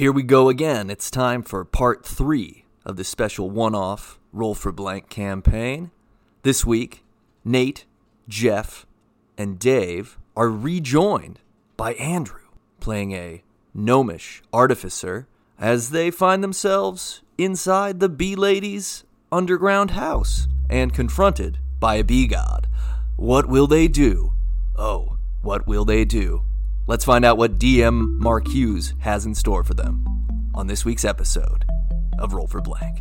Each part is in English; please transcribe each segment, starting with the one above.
Here we go again. It's time for part three of the special one off Roll for Blank campaign. This week, Nate, Jeff, and Dave are rejoined by Andrew, playing a gnomish artificer as they find themselves inside the bee lady's underground house and confronted by a bee god. What will they do? Oh, what will they do? Let's find out what DM Mark Hughes has in store for them on this week's episode of Roll for Blank.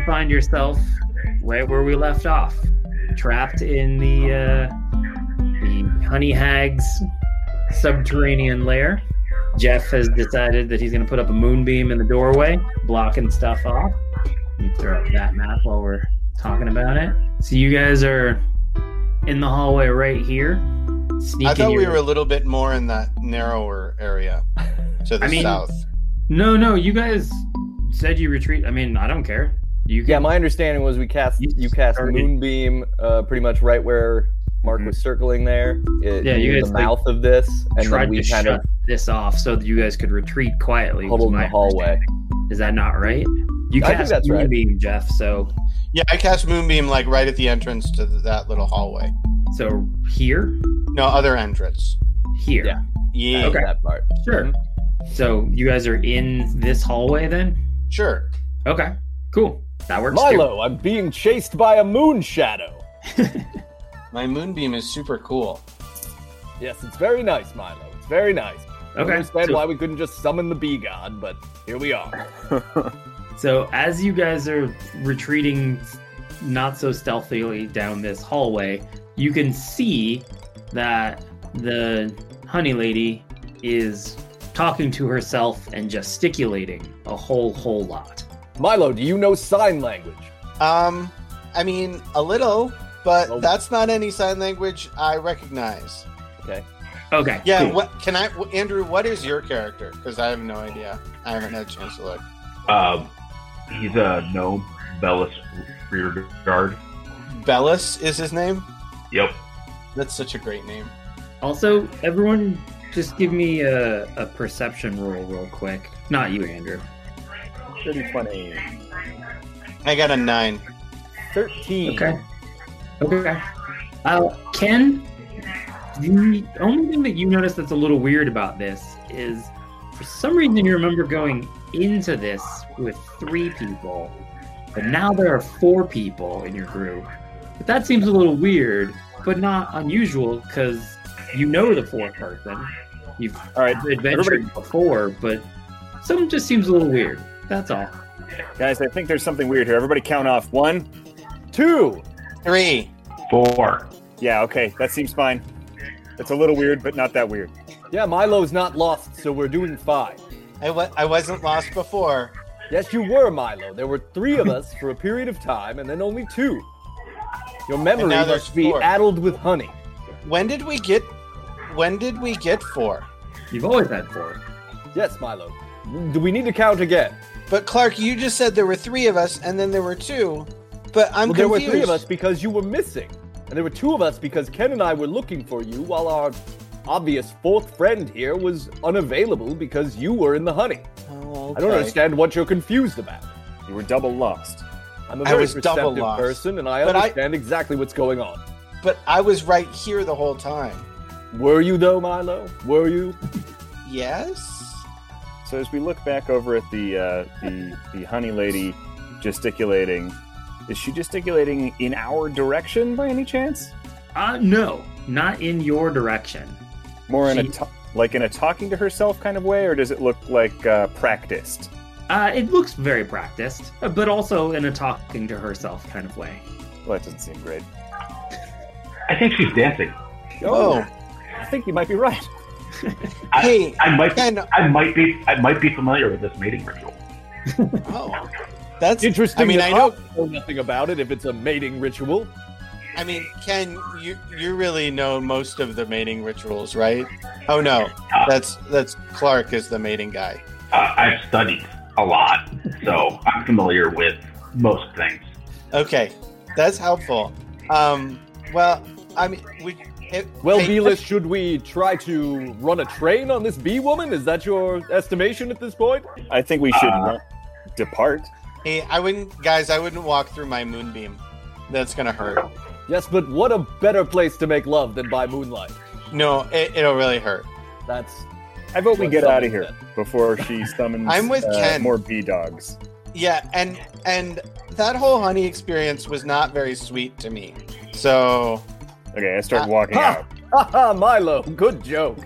You find yourself right where we left off, trapped in the uh, the honey hag's subterranean lair. Jeff has decided that he's going to put up a moonbeam in the doorway, blocking stuff off. You throw up that map while we're talking about it. So you guys are in the hallway right here. Sneaking I thought we were a little bit more in that narrower area to the I mean- south. No, no, you guys said you retreat. I mean, I don't care. You can Yeah, my understanding was we cast You you cast started- moonbeam uh, pretty much right where Mark Mhm. was circling there. It, Yeah, you near guys, the like, mouth of this, and tried then we to kind shut of this off so that you guys could retreat quietly. was huddled in my the hallway. Is that not right? You I think cast that's right. Moonbeam, Jeff. So, Yeah, I cast Moonbeam like right at the entrance to that little hallway. so here, No other entrance. here. Yeah. Yeah. Okay. That part. Sure. So you guys are in this hallway then? Sure. Okay. Cool. That works. Milo, I'm being chased by a moon shadow. My Moonbeam is super cool. Yes, it's very nice, Milo. It's very nice. I don't Okay. understand So, why we couldn't just summon the bee god, but here we are. so as you guys are retreating, not so stealthily down this hallway, you can see that the honey lady is talking to herself and gesticulating a whole whole lot. Milo, do you know sign language? Um, I mean, a little, but Well- that's not any sign language I recognize. Okay. Okay. Yeah, cool. what can I, Andrew? What is your character? Because I have no idea. I haven't had a chance to look. Um, he's a gnome, Bellis Rearguard. Bellis is his name. Yep. That's such a great name. Also, everyone, just give me a, a perception roll real quick. Not you, Andrew. 30 20. I got a nine. 13. Okay. Okay. Uh, Ken, the only thing that you notice that's a little weird about this is for some reason you remember going into this with three people, but now there are four people in your group. But that seems a little weird, but not unusual because you know the fourth person. You've All right, adventured before, but something just seems a little weird. That's all. guys, I think there's something weird here. Everybody count off. One. Two. Three. Four. Yeah, okay, that seems fine. It's a little weird, but not that weird. Yeah, Milo's not lost, so we're doing fine. I wa- I wasn't lost before. Yes, you were, Milo. There were three of us for a period of time, and then only two. Your memory now there's must be four. addled with honey. When did we get? When did we get four? You've always had four. Yes, Milo. Do we need to count again? But Clark, you just said there were three of us, and then there were two. But I'm well, there confused. were three of us because you were missing, and there were two of us because Ken and I were looking for you, while our obvious fourth friend here was unavailable because you were in the honey. Oh, I don't understand what you're confused about. You were double lost. I'm a very was double perceptive lost. person, and I But I- understand exactly what's going on. But I was right here the whole time. Were you though, Milo? Were you? Yes. So as we look back over at the uh, the the honey lady gesticulating, is she gesticulating in our direction by any chance? Uh, no, not in your direction. More in a She- ta- like in a talking to herself kind of way, or does it look like uh, practiced? Uh, it looks very practiced, uh, but also in a talking to herself kind of way. Well, that doesn't seem great. I think she's dancing. Oh, I think you might be right. I, Hey, I might, Ken. I might be, I might be familiar with this mating ritual. Oh, that's Interesting. I mean, I know. know nothing about it if it's a mating ritual. I mean, Ken, you you really know most of the mating rituals, right? Oh no, that's that's Clark is the mating guy. Uh, I've studied a lot, so I'm familiar with most things. Okay, that's helpful. Um, well, I mean, we. It, Well, hey, Bellis, should we try to run a train on this bee woman? Is that your estimation at this point? I think we should Uh, depart. Hey, I wouldn't, guys. I wouldn't walk through my moonbeam. That's gonna hurt. Yes, but what a better place to make love than by moonlight. No, it, it'll really hurt. That's I vote we get out of someone here before she summons I'm with uh, Ken. more bee dogs. Yeah, and and that whole honey experience was not very sweet to me. So Okay, I start Uh, walking ha! out. Haha, Milo, good joke.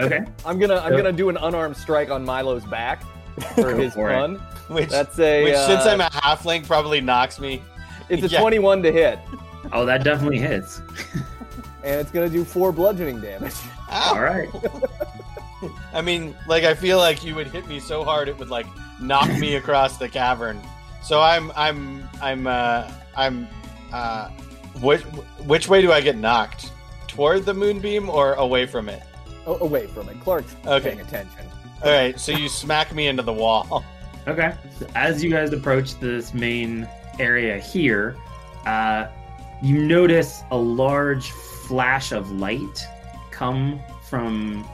Okay. I'm gonna I'm gonna do an unarmed strike on Milo's back for his for it. which That's a which uh, since I'm a halfling probably knocks me. it's a yeah. 21 to hit, Oh, that definitely hits. and it's gonna do four bludgeoning damage. Ow. All right. I mean, like I feel like you would hit me so hard it would like knock me across the cavern. So I'm I'm I'm uh I'm uh which which way do I get knocked? Toward the moonbeam or away from it? Oh, away from it. Clark's Okay. paying attention. All right, so you smack me into the wall. Okay. So as you guys approach this main area here, uh, you notice a large flash of light come from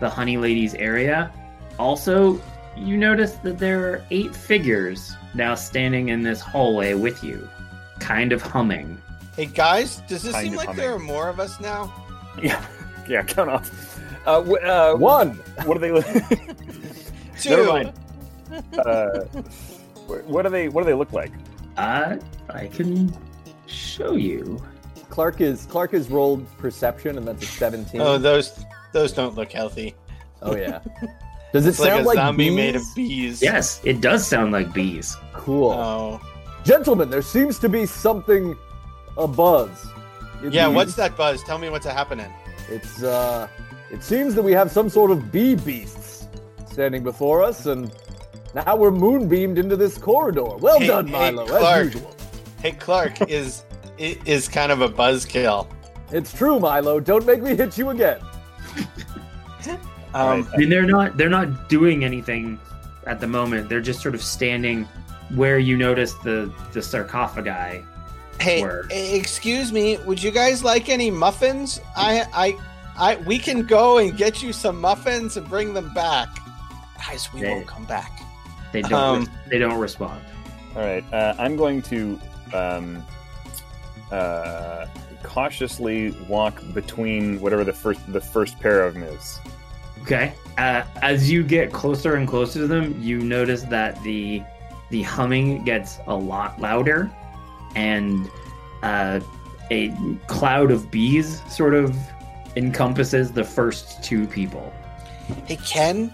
the Honey Lady's area. Also, you notice that there are eight figures now standing in this hallway with you, kind of humming. Hey guys, does this seem like humming. there are more of us now? Yeah, yeah, count off. Uh, wh- uh, One. what do they? look- Two. Never mind. Uh, what do they? What do they look like? Uh, I can show you. Clark is Clark has rolled perception, and that's a 17. Oh, those those don't look healthy. Oh, yeah. Does it It's like a like zombie bees? made of bees. Yes, it does sound like bees. Cool. Oh. Gentlemen, there seems to be something a buzz. in Yeah, the- what's that buzz? Tell me what's happening. It's uh it seems that we have some sort of bee beasts standing before us and now we're moonbeamed into this corridor. Well Hey, done, hey, Milo, Clark. as usual. Hey, Clark is i- is kind of a buzzkill. It's true, Milo. Don't make me hit you again. Um, I mean, they're not they're not doing anything at the moment. They're just sort of standing where you notice the the sarcophagi. Hey, Word. eh, excuse me. Would you guys like any muffins? I, I, I. We can go and get you some muffins and bring them back. Guys, we They- won't come back. They don't Um, they don't respond. All right, uh, I'm going to um, uh, cautiously walk between whatever the first the first pair of them is. Okay. Uh, as you get closer and closer to them, you notice that the the humming gets a lot louder, and uh, a cloud of bees sort of encompasses the first two people. Hey, Ken.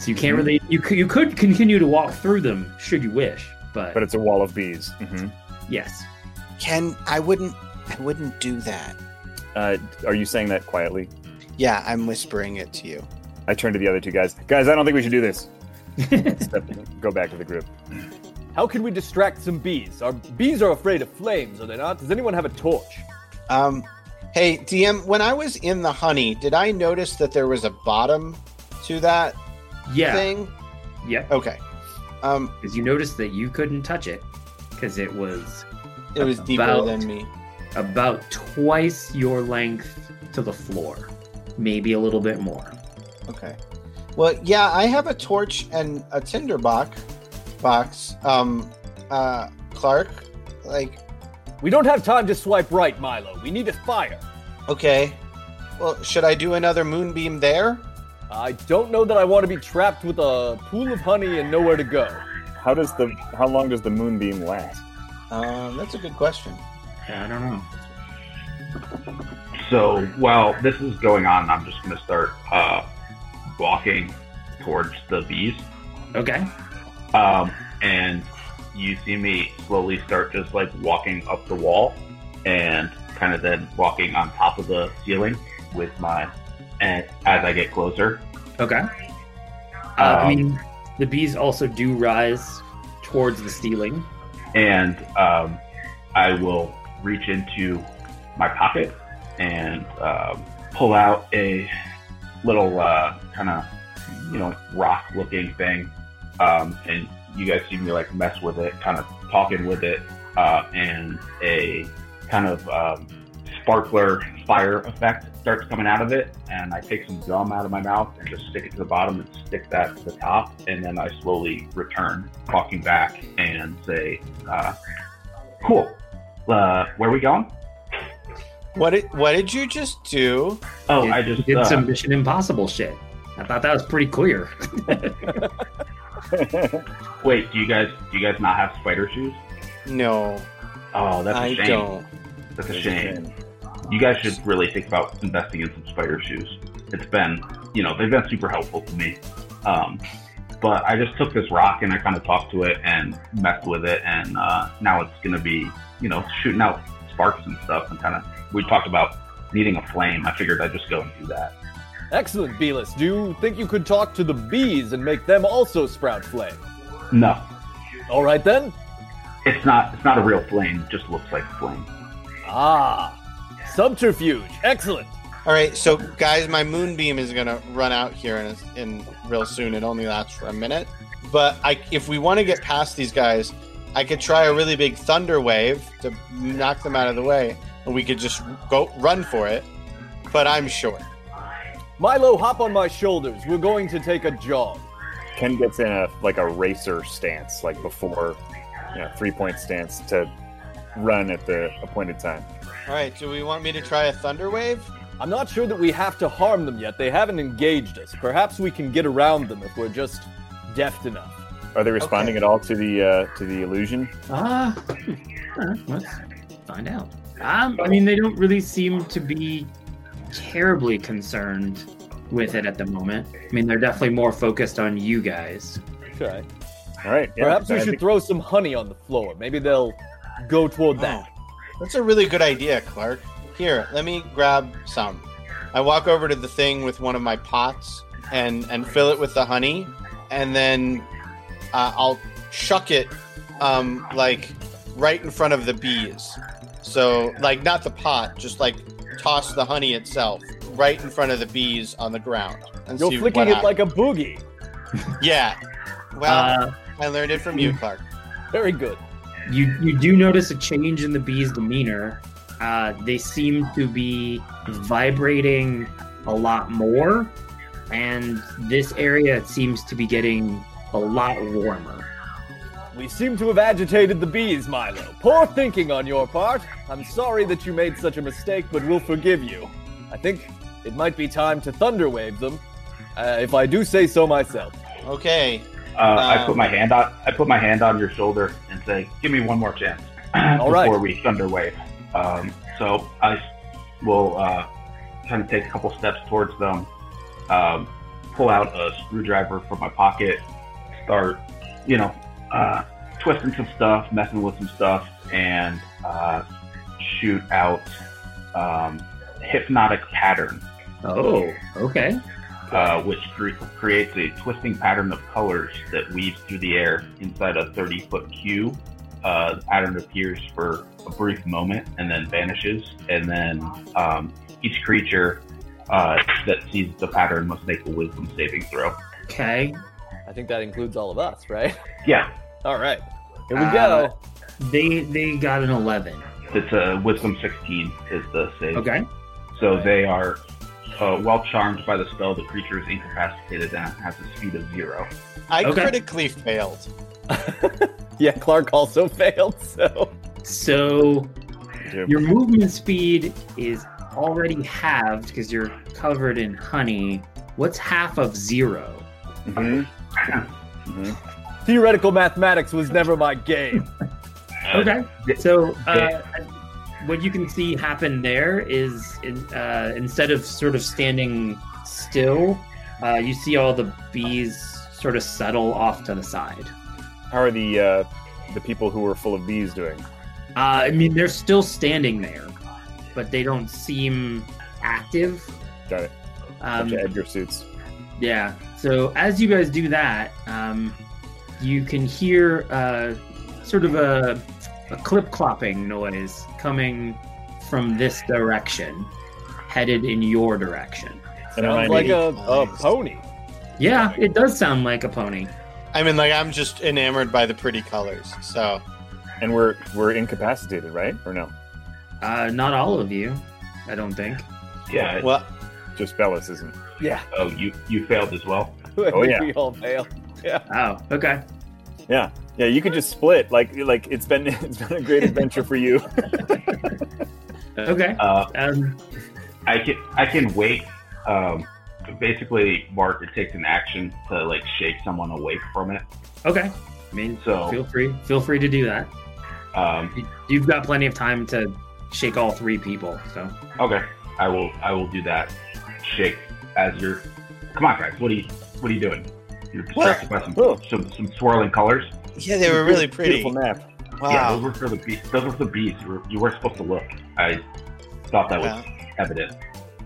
So you can't really you could, you could continue to walk through them should you wish, but, But it's a wall of bees. Mm-hmm. yes. Ken, I wouldn't. I wouldn't do that. Uh, are you saying that quietly? Yeah, I'm whispering it to you. I turn to the other two guys. Guys, I don't think we should do this. Step, go back to the group. How can we distract some bees? Our bees are afraid of flames, are they not? Does anyone have a torch? Um, hey, DM. When I was in the honey, did I notice that there was a bottom to that thing? yeah. thing? Yep. Okay. Um, Because you noticed that you couldn't touch it because it was it was deeper About- than me. about twice your length to the floor, maybe a little bit more. Okay. Well, yeah, I have a torch and a tinderbox box. Um, uh, Clark, like, We don't have time to swipe right, Milo. We need a fire. okay. Well, should I do another moonbeam there? I don't know that I want to be trapped with a pool of honey and nowhere to go. How does the how long does the moonbeam last? Um, that's a good question. I don't know. So while this is going on, I'm just going to start uh, walking towards the bees. Okay. Um, and you see me slowly start just like walking up the wall and kind of then walking on top of the ceiling with my and as I get closer. Okay. Uh, I Um, mean, the bees also do rise towards the ceiling. and um, I will reach into my pocket and um, pull out a little uh, kind of you know rock looking thing, um, and you guys see me like mess with it, kind of talking with it, uh, and a kind of um, sparkler fire effect starts coming out of it, and I take some gum out of my mouth and just stick it to the bottom and stick that to the top, and then I slowly return, walking back and say, uh, "Cool, uh, where are we going?" What did what did you just do? Oh, Did- I just did uh, some Mission Impossible shit. I thought that was pretty clear. wait. Do you guys do you guys not have spider shoes? No, Oh, that's a I shame. don't. That's a shame. You guys should really think about investing in some spider shoes. It's been, you know, they've been super helpful to me. Um, but I just took this rock and I kind of talked to it and messed with it, and uh, now it's going to be, you know, shooting out sparks and stuff. And kind of, we talked about needing a flame. I figured I'd just go and do that. Excellent, Bellis. Do you think you could talk to the bees and make them also sprout flame? No, All right then. it's not. It's not a real flame. It just looks like a flame. Ah, subterfuge. Excellent. All right, so guys, my moonbeam is gonna run out here in in real soon. It only lasts for a minute, but I if we want to get past these guys, I could try a really big thunder wave to knock them out of the way, and we could just go run for it. But I'm short. Milo, hop on my shoulders. We're going to take a jog. Ken gets in a like a racer stance, like before, you know, three point stance to run at the appointed time. All right, do we want me to try a thunder wave? I'm not sure that we have to harm them yet. They haven't engaged us. Perhaps we can get around them if we're just deft enough. Are they responding Okay. at all to the uh, to the illusion? Ah, uh, let's find out. Um, I mean, they don't really seem to be terribly concerned with it at the moment. I mean, they're definitely more focused on you guys. Okay. All right. yeah, Perhaps we should think- throw some honey on the floor. Maybe they'll go toward that. That's a really good idea, Clark. Here, let me grab some. I walk over to the thing with one of my pots and and fill it with the honey, and then uh, I'll chuck it um, like right in front of the bees. So like not the pot, just like toss the honey itself right in front of the bees on the ground. And You're see flicking what it happens. like a boogie. yeah. Well, Uh, I learned it from you, Clark. Very good. you you do notice a change in the bees' demeanor. Uh, they seem to be vibrating a lot more, and this area seems to be getting a lot warmer. We seem to have agitated the bees, Milo. Poor thinking on your part. I'm sorry that you made such a mistake, but we'll forgive you. I think it might be time to thunderwave them, uh, if I do say so myself. Okay. Uh, I Um, put my hand on. I put my hand on your shoulder and say, "Give me one more chance All before right. we thunderwave." Um, so I will uh, kind of take a couple steps towards them, um, pull out a screwdriver from my pocket, start, you know, uh, twisting some stuff, messing with some stuff, and uh, shoot out um, hypnotic pattern Oh, okay. uh, which cre- creates a twisting pattern of colors that weaves through the air inside a 30 foot cube. Uh, the pattern appears for a brief moment and then vanishes, and then um, each creature uh, that sees the pattern must make a wisdom saving throw. Okay. I think that includes all of us, right? Yeah, All right. Here we Uh, go. They they got an eleven. it's a wisdom 16 is the save. Okay. So they are uh, well charmed by the spell. The creature is incapacitated and has a speed of zero. I Okay. critically failed. Yeah, Clark also failed, so. So your movement speed is already halved because you're covered in honey. What's half of zero? Mhm. Theoretical mathematics was never my game. Okay. So uh, what you can see happen there is in, uh, instead of sort of standing still, uh, you see all the bees sort of settle off to the side. How are the uh, the people who were full of bees doing? Uh, I mean, they're still standing there, but they don't seem active. Got it. Um, Bunch of Edgar suits. Yeah. So as you guys do that, um, you can hear uh, sort of a, a clip clopping noise coming from this direction, headed in your direction. It Sounds reminded like a, a pony. Yeah, it does sound like a pony. I mean, like I'm just enamored by the pretty colors. So and we're we're incapacitated, right? Or no? Uh, not all of you, I don't think. Yeah. well, Just Bellis isn't. Yeah. Oh, you you failed as well. Oh, yeah. we all fail. Oh, okay. Yeah, yeah. You could just split. Like like it's been it's been a great adventure for you. Okay. Uh, Um, I can I can wait. Um, basically, Mark, it takes an action to like shake someone awake from it. okay. I mean, So- feel free. Feel free to do that. Um, You've got plenty of time to shake all three people. So okay, I will I will do that. Shake as you're. Come on, guys. What are you What are you doing? You're distracted by some, Oh. some some swirling colors. yeah, they were really pretty. Beautiful map. Wow. Yeah, those were for the bees. Those were for the bees. You were, you weren't supposed to look. I thought that was evident.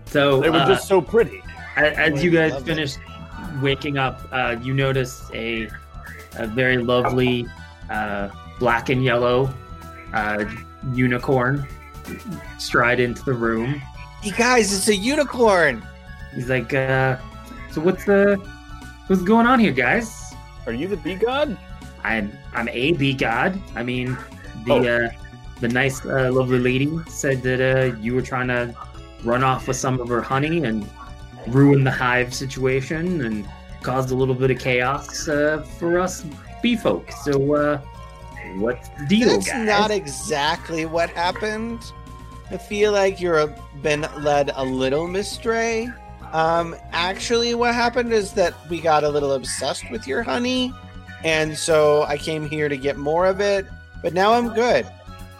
so They were uh, just so pretty. A- As you guys Love it. finish waking up, uh, you notice a, a very lovely uh, black and yellow uh, unicorn stride into the room. You guys, it's a unicorn. He's like, uh, "So what's the what's going on here, guys? Are you the bee god? I'm I'm a bee god. I mean, the Oh. uh, the nice, uh, lovely lady said that uh, you were trying to run off with some of her honey and ruin the hive situation and caused a little bit of chaos uh, for us bee folk. So, uh, what's the deal, That's guys? not exactly what happened. I feel like you're a, been led a little astray. Um, actually, what happened is that we got a little obsessed with your honey, and so I came here to get more of it. But now I'm good.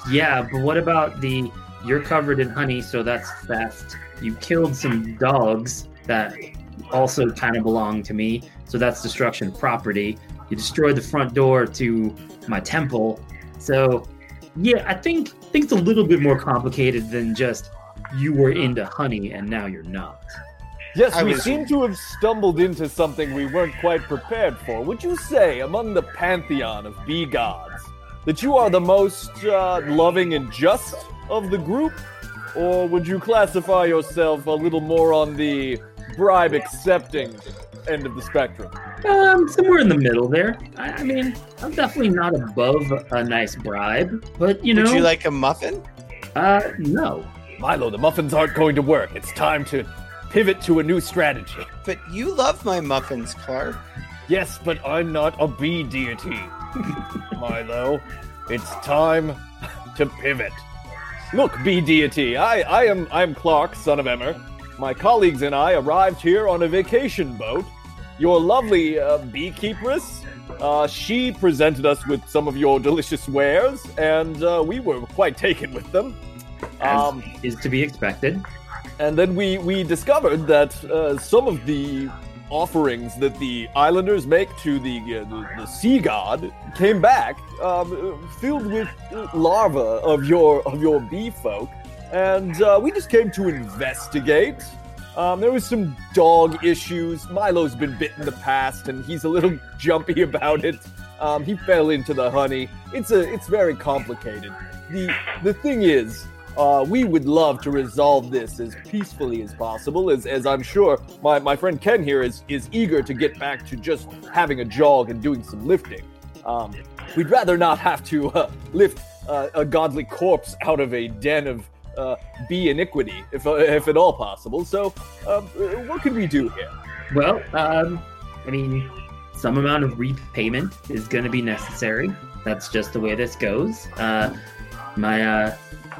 Yeah, but what about the you're covered in honey, so that's theft. You killed some dogs that also kind of belong to me, so that's destruction of property. You destroyed the front door to my temple. So yeah, I think I think it's a little bit more complicated than just you were into honey and now you're not. Yes, I we was- seem to have stumbled into something we weren't quite prepared for. Would you say, among the pantheon of bee gods, that you are the most uh, loving and just of the group? Or would you classify yourself a little more on the bribe accepting end of the spectrum? Um, somewhere in the middle there. I, I mean, I'm definitely not above a nice bribe, but you know, Would you like a muffin? uh, no. Milo, the muffins aren't going to work. It's time to pivot to a new strategy. But you love my muffins, Clark. Yes, but I'm not a bee deity. Milo, it's time to pivot. Look, bee deity, I, I am I'm Clark, son of Emmer. My colleagues and I arrived here on a vacation boat. Your lovely uh, beekeepress, uh, she presented us with some of your delicious wares, and uh, we were quite taken with them. As Um, is to be expected. And then we we discovered that uh, some of the offerings that the islanders make to the uh, the, the sea god came back um, filled with larvae of your of your bee folk, and uh, we just came to investigate. Um, there was some dog issues. Milo's been bit in the past, and he's a little jumpy about it. Um, he fell into the honey. It's a it's very complicated. The the thing is, uh, we would love to resolve this as peacefully as possible, as, as I'm sure my, my friend Ken here is, is eager to get back to just having a jog and doing some lifting. Um, we'd rather not have to uh, lift uh, a godly corpse out of a den of uh, bee iniquity, if, uh, if at all possible. So, um, uh, what could we do here? Well, um, I mean, some amount of repayment is going to be necessary. That's just the way this goes. Uh, my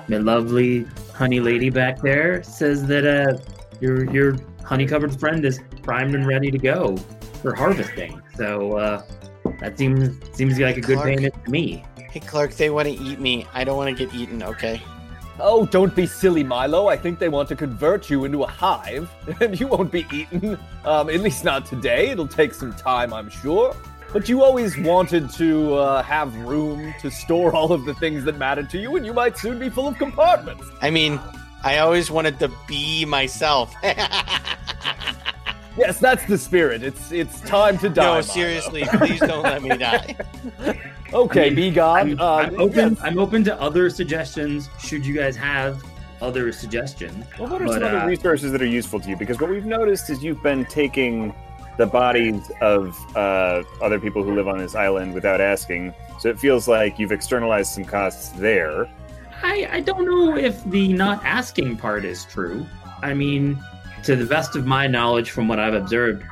my lovely honey lady back there says that uh, your your honey covered friend is primed and ready to go for harvesting. So uh, that seems seems like a good Clark. payment to me. Hey, Clark, they want to eat me. I don't want to get eaten, okay? Oh, don't be silly, Milo. I think they want to convert you into a hive, and you won't be eaten. Um, at least not today. It'll take some time, I'm sure. But you always wanted to uh, have room to store all of the things that matter to you, and you might soon be full of compartments. I mean, I always wanted to be myself. Yes, that's the spirit. It's it's time to die. no, Milo. seriously, please don't let me die. Okay, I mean, be God. I'm, uh, I'm open. yes. I'm open to other suggestions. Should you guys have other suggestions? Well, what are But, some other uh, resources that are useful to you? Because what we've noticed is you've been taking the bodies of uh, other people who live on this island without asking. So it feels like you've externalized some costs there. I, I don't know if the not asking part is true. I mean, to the best of my knowledge, from what I've observed,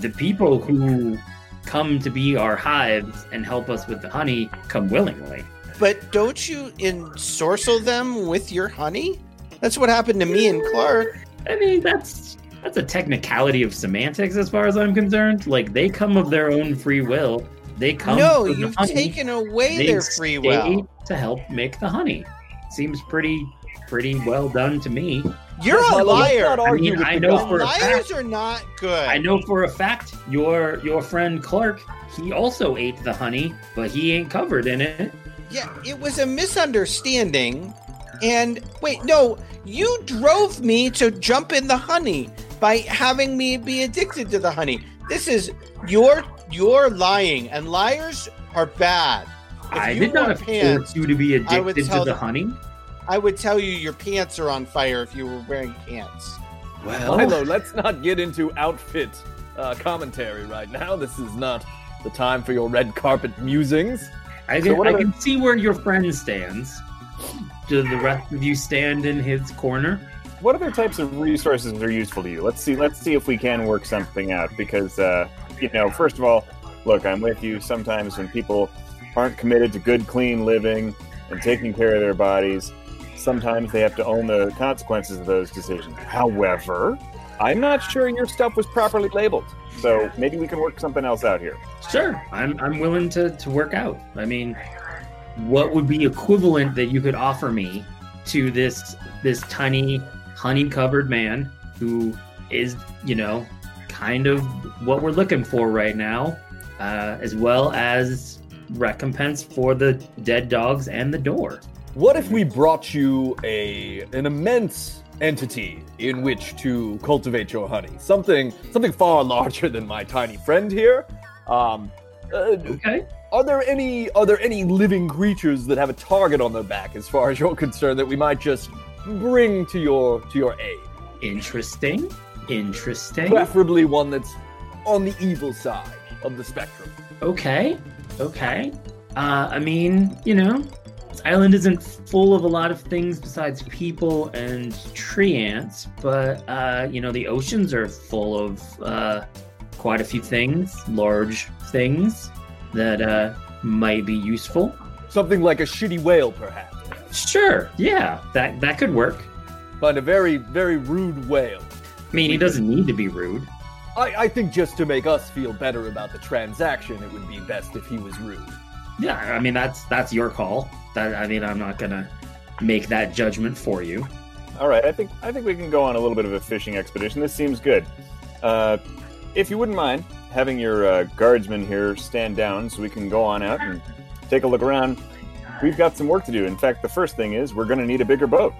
the people who come to be our hives and help us with the honey come willingly. But don't you ensorcel them with your honey? That's what happened to me and Clark. I mean, that's that's a technicality of semantics as far as I'm concerned. Like they come of their own free will. They come. no, for the you've honey. taken away They their free stay will. to help make the honey. Seems pretty pretty well done to me. You're a liar. not argue mean, I know God. for a fact- Liars are not good. I know for a fact your your friend Clark, he also ate the honey, but he ain't covered in it. Yeah, it was a misunderstanding. And wait, no, you drove me to jump in the honey by having me be addicted to the honey. This is you're you're lying, and liars are bad. If I you did not want force pants, you to be I would addicted to tell the them- honey. I would tell you your pants are on fire if you were wearing pants. Well, Milo, let's not get into outfit uh, commentary right now. This is not the time for your red carpet musings. I can, what I can see where your friend stands. Do the rest of you stand in his corner? What other types of resources are useful to you? Let's see. Let's see if we can work something out. Because uh, you know, first of all, look, I'm with you. Sometimes when people aren't committed to good, clean living and taking care of their bodies, sometimes they have to own the consequences of those decisions. However, I'm not sure your stuff was properly labeled, so maybe we can work something else out here. Sure, I'm I'm willing to to work out. I mean, what would be equivalent that you could offer me to this this tiny honey covered man who is you know kind of what we're looking for right now, uh, as well as recompense for the dead dogs and the door. What if we brought you a an immense entity in which to cultivate your honey? Something something far larger than my tiny friend here. Um, uh, Okay. are there any are there any living creatures that have a target on their back, as far as you're concerned, that we might just bring to your to your aid? Interesting. Interesting. Preferably one that's on the evil side of the spectrum. Okay. Okay. Uh, I mean, you know, this island isn't full of a lot of things besides people and tree ants, but uh, you know, the oceans are full of uh, quite a few things, large things that uh, might be useful. Something like a shitty whale, perhaps. Sure. Yeah, that that could work. Find a very very rude whale. I mean, he doesn't need to be rude. I, I think just to make us feel better about the transaction, it would be best if he was rude. Yeah, I mean that's that's your call. That I mean, I'm not gonna make that judgment for you. All right, I think I think we can go on a little bit of a fishing expedition. This seems good. Uh, if you wouldn't mind having your uh, guardsman here stand down, so we can go on out and take a look around. We've got some work to do. In fact, the first thing is we're going to need a bigger boat.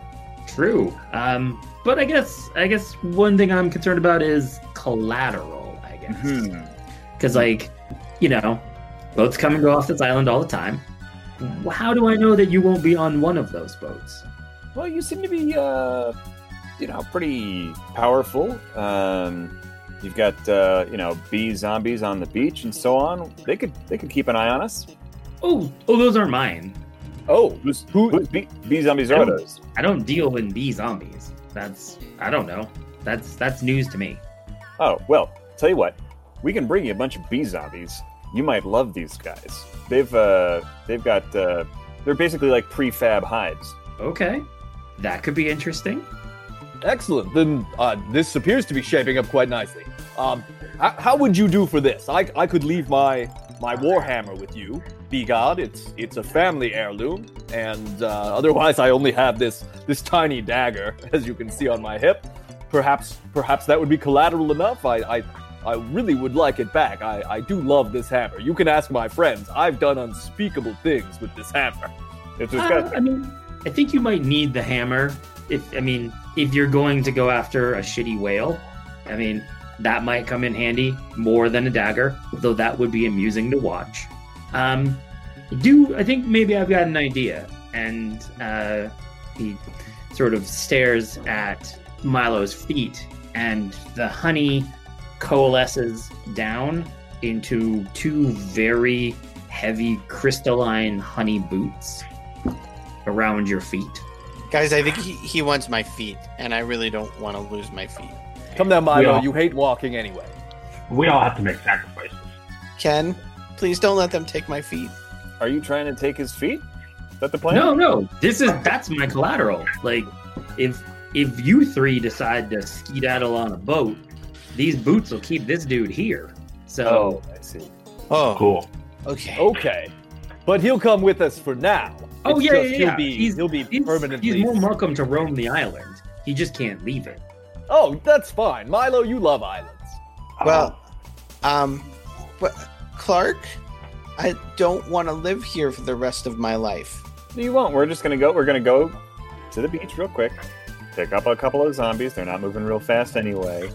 True. Um, but I guess I guess one thing I'm concerned about is collateral. I guess Hmm. because like you know, boats come and go off this island all the time. How do I know that you won't be on one of those boats? Well, you seem to be, uh, you know, pretty powerful. Um, you've got, uh, you know, bee zombies on the beach and so on. They could they could keep an eye on us. Oh, oh, those aren't mine. Oh, Who's, Who- whose bee, bee zombies are those? I don't deal in bee zombies. That's I don't know. That's that's news to me. Oh, well, tell you what, we can bring you a bunch of bee zombies. You might love these guys. They've uh, they've got uh, they're basically like prefab hives. Okay, that could be interesting. excellent. Then uh, this appears to be shaping up quite nicely. Um, how, how would you do for this? I, I could leave my my warhammer with you. Bee God, it's it's a family heirloom, and uh, otherwise I only have this this tiny dagger, as you can see on my hip. Perhaps perhaps that would be collateral enough. I I, I really would like it back. I, I do love this hammer. You can ask my friends. I've done unspeakable things with this hammer. There's Uh, I mean, I think you might need the hammer if I mean if you're going to go after a shitty whale. I mean, that might come in handy more than a dagger, though that would be amusing to watch. Um, do I think maybe I've got an idea? And uh, he sort of stares at Milo's feet, and the honey coalesces down into two very heavy crystalline honey boots around your feet. Guys, I think he, he wants my feet, and I really don't want to lose my feet. Come down, Milo. all- You hate walking anyway. We all have to make sacrifices. Ken, please don't let them take my feet. Are you trying to take his feet? Is that the plan? No, no, this is that's my collateral. Like, if if you three decide to skedaddle on a boat, these boots will keep this dude here. So, Oh, I see. Oh, Cool. okay. Okay, but he'll come with us for now. oh, It's yeah, just yeah, he'll be he's, he'll be he's, permanently. he's more welcome to roam the island. He just can't leave it. Oh, that's fine, Milo. You love islands. Well, um, but Clark, I don't want to live here for the rest of my life. No, you won't. We're just gonna go. We're gonna go to the beach real quick. Pick up a couple of zombies. They're not moving real fast anyway.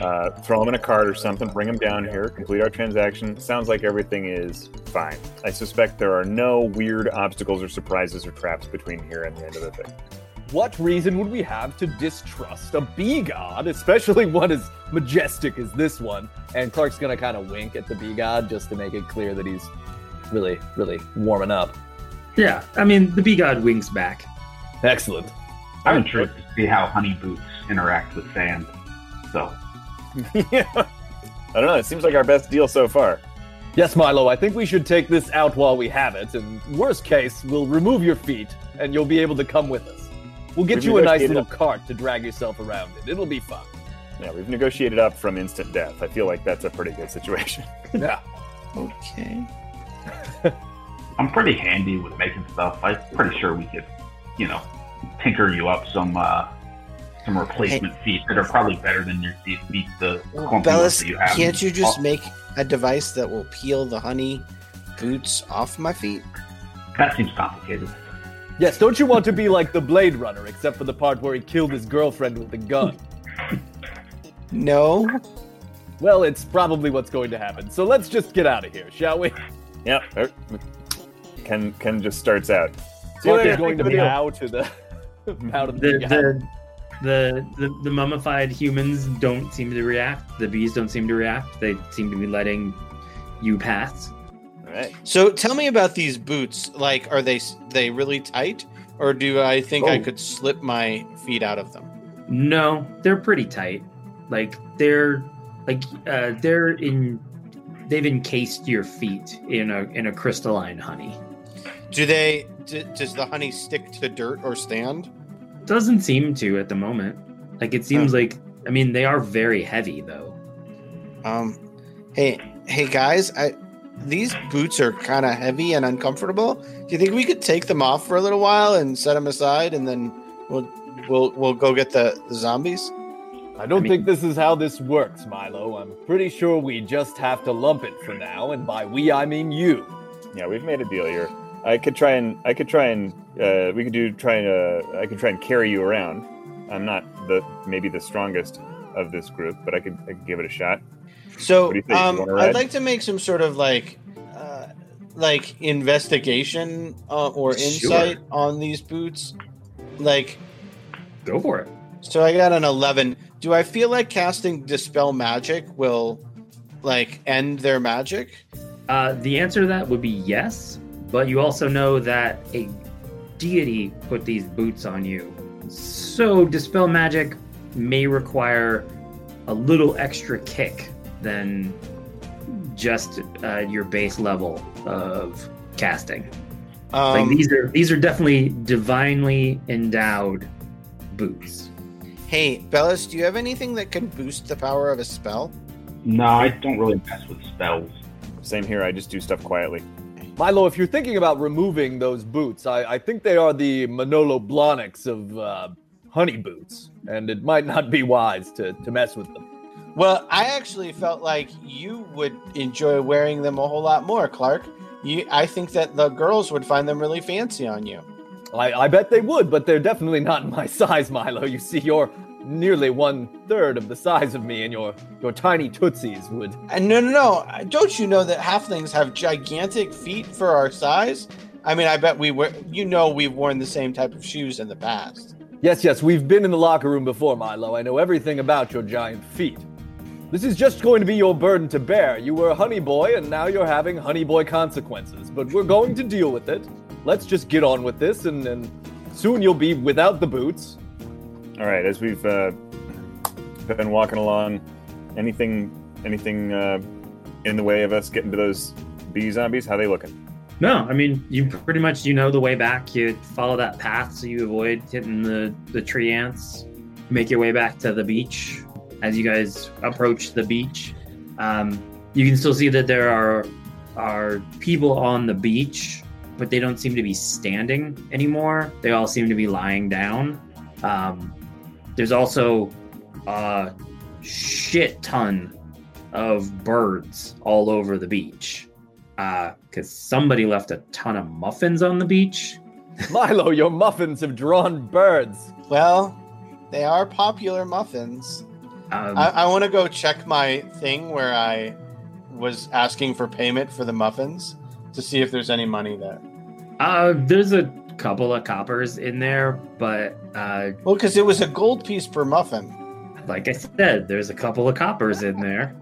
Uh, throw them in a cart or something. Bring them down here. Complete our transaction. Sounds like everything is fine. I suspect there are no weird obstacles or surprises or traps between here and the end of the thing. What reason would we have to distrust a bee god, especially one as majestic as this one? And Clark's gonna kind of wink at the bee god just to make it clear that he's really, really warming up. Yeah, I mean the bee god winks back. Excellent. I'm intrigued to see how honey boots interact with sand. So, yeah. I don't know. It seems like our best deal so far. Yes, Milo, I think we should take this out while we have it, and worst case, we'll remove your feet, and you'll be able to come with us. We'll get We've you a nice little a- cart to drag yourself around it. It'll be fun. Yeah, we've negotiated up from instant death. I feel like that's a pretty good situation. Yeah. Okay. I'm pretty handy with making stuff. I'm pretty sure we could, you know, tinker you up some uh, some replacement feet that are probably better than your feet, feet the clumpy ones Bellis, that you have. can't you just Oh, make a device that will peel the honey boots off my feet? that seems complicated. Yes, don't you want to be like the Blade Runner, except for the part where he killed his girlfriend with a gun? No. Well, it's probably what's going to happen. So let's just get out of here, shall we? Yep. er, Ken Ken just starts out. See you Clark is going to thanks for the bow to the bow to the, The the, the the the mummified humans don't seem to react. The bees don't seem to react. They seem to be letting you pass. All right. So tell me about these boots. Like, are they they really tight, or do I think I Oh. could slip my feet out of them? No, they're pretty tight. Like they're like uh, they're in. They've encased your feet in a in a crystalline honey. Do they? D- does the honey stick to dirt or stand? Doesn't seem to at the moment. Like it seems like. I mean, they are very heavy though. Um, hey, hey guys, I these boots are kind of heavy and uncomfortable. Do you think we could take them off for a little while and set them aside, and then we'll we'll we'll go get the, the zombies? I don't I mean- think this is how this works, Milo. I'm pretty sure we just have to lump it for now, and by we I mean you. Yeah, we've made a deal here. I could try and I could try and uh, we could do try and uh, I could try and carry you around. I'm not the maybe the strongest of this group, but I could I could give it a shot. So, What do you think? You um, I'd like to make some sort of like, uh, like investigation uh, or Sure. insight on these boots. Like, Go for it. so I got an eleven. Do I feel like casting dispel magic will, like, end their magic? Uh, the answer to that would be yes, but you also know that a deity put these boots on you. So dispel magic may require a little extra kick than just uh, your base level of casting. like Um, these are these are definitely divinely endowed boots. hey, Bellis, do you have anything that can boost the power of a spell? No, I don't really mess with spells. Same here. I just do stuff quietly. Milo, if you're thinking about removing those boots, I, I think they are the Manolo Blahniks of uh, honey boots, and it might not be wise to, to mess with them. Well, I actually felt like you would enjoy wearing them a whole lot more, Clark. You, I think that the girls would find them really fancy on you. I, I bet they would, but they're definitely not my size, Milo. You see, you're nearly one third of the size of me, and your your tiny tootsies would. And no, no, no. Uh, don't you know that halflings have gigantic feet for our size? I mean, I bet we were. You know, we've worn the same type of shoes in the past. Yes, yes, we've been in the locker room before, Milo. I know everything about your giant feet. This is just going to be your burden to bear. You were a honey boy, and now you're having honey boy consequences. But we're going to deal with it. Let's just get on with this, and, and soon you'll be without the boots. All right, as we've uh, been walking along, anything anything uh, in the way of us getting to those bee zombies? How they looking? No, I mean you pretty much you know the way back. You follow that path so you avoid hitting the the tree ants. Make your way back to the beach. As you guys approach the beach, um, you can still see that there are are people on the beach, but they don't seem to be standing anymore. They all seem to be lying down. Um, there's also a shit ton of birds all over the beach because uh, somebody left a ton of muffins on the beach. Milo, your muffins have drawn birds. Well, they are popular muffins. Um, I, I want to go check my thing where I was asking for payment for the muffins to see if there's any money there. uh, there's a couple of coppers in there, but uh, Well, because it was a gold piece per muffin. like I said, there's a couple of coppers in there.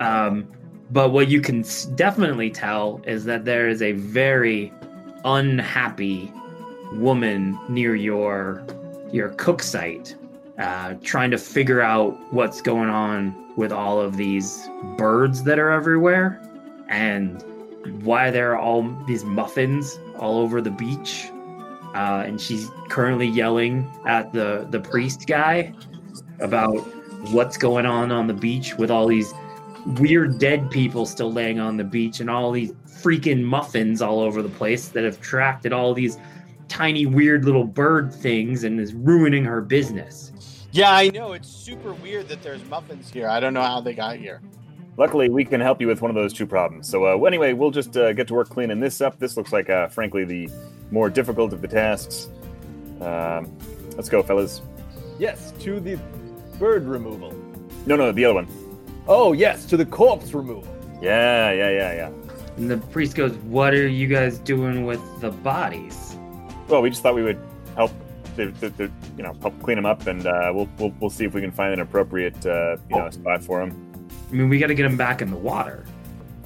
Um, but what you can definitely tell is that there is a very unhappy woman near your your cook site, uh, trying to figure out what's going on with all of these birds that are everywhere, and why there are all these muffins all over the beach. Uh, and she's currently yelling at the the priest guy about what's going on on the beach with all these weird dead people still laying on the beach and all these freaking muffins all over the place that have attracted all these tiny weird little bird things and is ruining her business. Yeah, I know. It's super weird that there's muffins here. I don't know how they got here. Luckily, we can help you with one of those two problems. So, uh, anyway, we'll just uh, get to work cleaning this up. This looks like, uh, frankly, the more difficult of the tasks. Um, let's go, fellas. Yes, to the bird removal. No, no, the other one. Oh, yes, to the corpse removal. Yeah, yeah, yeah, yeah. And the priest goes, What are you guys doing with the bodies? Well, we just thought we would help, the, the, the, you know, help clean them up, and uh, we'll, we'll we'll see if we can find an appropriate, uh, you know, spot for them. I mean, we got to get them back in the water.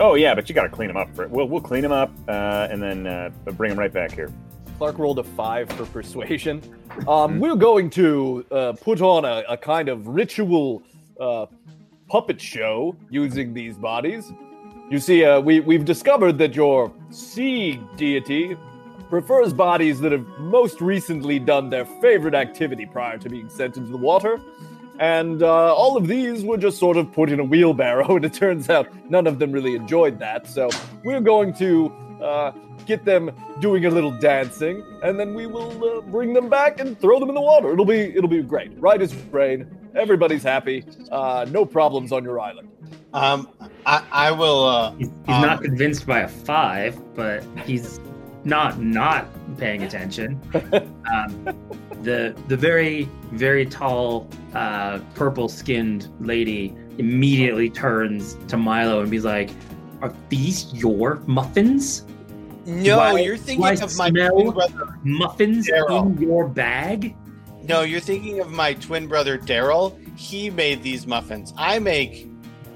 Oh yeah, but you got to clean them up. For, we'll we'll clean them up uh, and then uh, bring them right back here. Clark rolled a five for persuasion. Um, we're going to uh, put on a, a kind of ritual uh, puppet show using these bodies. You see, uh, we, we've discovered that your sea deity prefers bodies that have most recently done their favorite activity prior to being sent into the water. And uh, all of these were just sort of put in a wheelbarrow, and it turns out none of them really enjoyed that. So we're going to uh, get them doing a little dancing, and then we will uh, bring them back and throw them in the water. It'll be it'll be great. Right as rain. Everybody's happy. Uh, no problems on your island. Um, I, I will. Uh, He's, he's Um, not convinced by a five, but he's not not paying attention. um, the the very very tall uh, purple skinned lady immediately turns to Milo and be like, "Are these your muffins? no, Why- you're thinking of my smell- twin brother. Muffins Daryl. in your bag?" No, you're thinking of my twin brother Daryl. He made these muffins. I make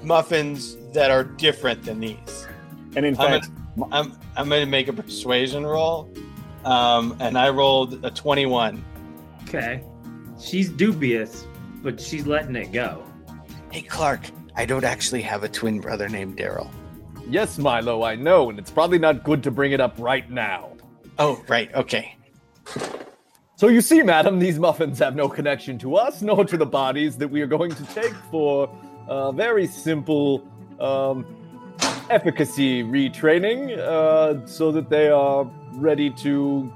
muffins that are different than these. And in I'm fact, I'm I'm going to make a persuasion roll, um, and I rolled a 21. Okay, she's dubious, but she's letting it go. Hey Clark, I don't actually have a twin brother named Daryl. Yes, Milo, I know, and it's probably not good to bring it up right now. Oh, right. Okay. So you see, madam, these muffins have no connection to us, nor to the bodies that we are going to take for a very simple um, efficacy retraining, uh, so that they are ready to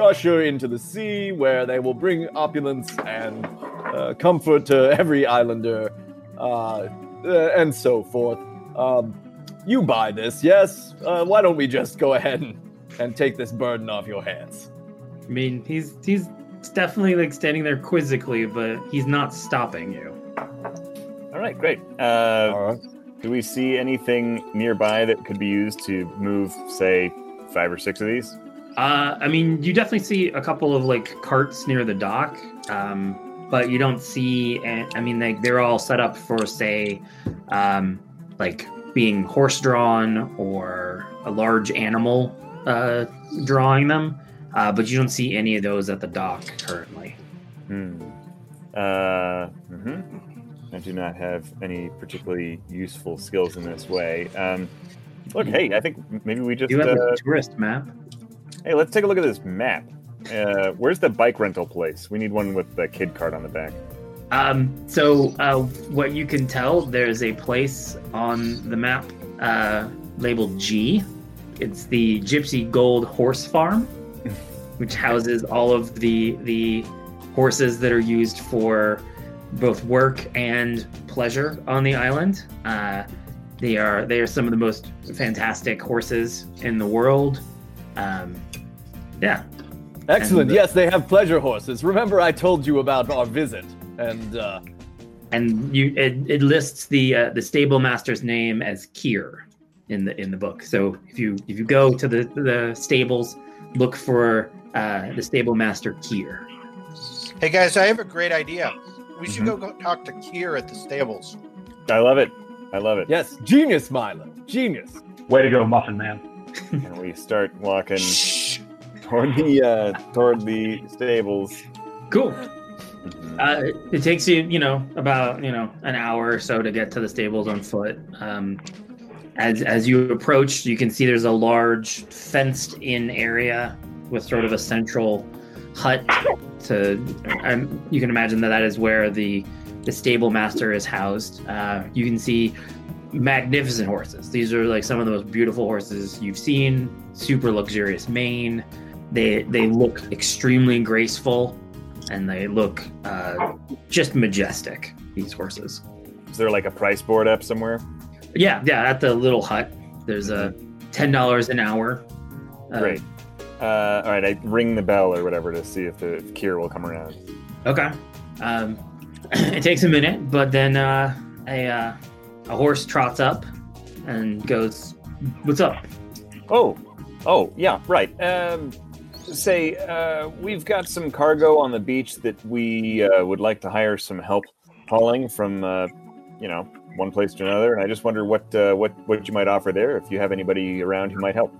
usher into the sea, where they will bring opulence and uh, comfort to every islander, uh, uh, and so forth. Um, you buy this, yes? Uh, why don't we just go ahead and, and take this burden off your hands? I mean, he's he's definitely like standing there quizzically, but he's not stopping you. All right, great. Uh, All right. Do we see anything nearby that could be used to move, say, five or six of these? Uh, I mean, you definitely see a couple of like carts near the dock, um, but you don't see. I mean, they they're all set up for say, um, like being horse drawn or a large animal uh, drawing them, uh, but you don't see any of those at the dock currently. Hmm. Uh, mhm. I do not have any particularly useful skills in this way. Um, look, hey, I think maybe we just You have uh, a tourist map. hey, let's take a look at this map. Uh, where's the bike rental place? We need one with the kid card on the back. Um, so, uh, what you can tell, there's a place on the map uh, labeled G. It's the Gypsy Gold Horse Farm, which houses all of the the horses that are used for both work and pleasure on the island. Uh, they are they are some of the most fantastic horses in the world. Um, yeah, Excellent. And, uh, yes, they have pleasure horses. Remember, I told you about our visit, and uh, and you it, it lists the uh, the stable master's name as Kier in the in the book. So if you if you go to the the stables, look for uh, the stable master Kier. Hey guys, I have a great idea. We should Mhm. go, go talk to Kier at the stables. I love it. I love it. yes, genius, Milo, genius. Way to go, Muffin Man. And we start walking toward the uh, toward the stables. Cool. Mhm. Uh, it, it takes you you know about you know an hour or so to get to the stables on foot. Um, as as you approach, you can see there's a large fenced in area with sort of a central hut. To um, you can imagine that that is where the the stable master is housed. Uh, you can see magnificent horses. These are like some of the most beautiful horses you've seen. Super luxurious mane. They they look extremely graceful, and they look uh, just majestic. These horses. Is there like a price board up somewhere? Yeah, yeah. At the little hut, there's a ten dollars an hour. Uh, Great. Uh, all right, I ring the bell or whatever to see if the if Kier will come around. Okay. Um, it takes a minute, but then uh, a uh, a horse trots up and goes, "What's up?" Oh, oh, yeah, right. Um, say, uh, we've got some cargo on the beach that we uh, would like to hire some help hauling from, uh, you know, one place to another, and I just wonder what uh, what what you might offer there if you have anybody around who might help.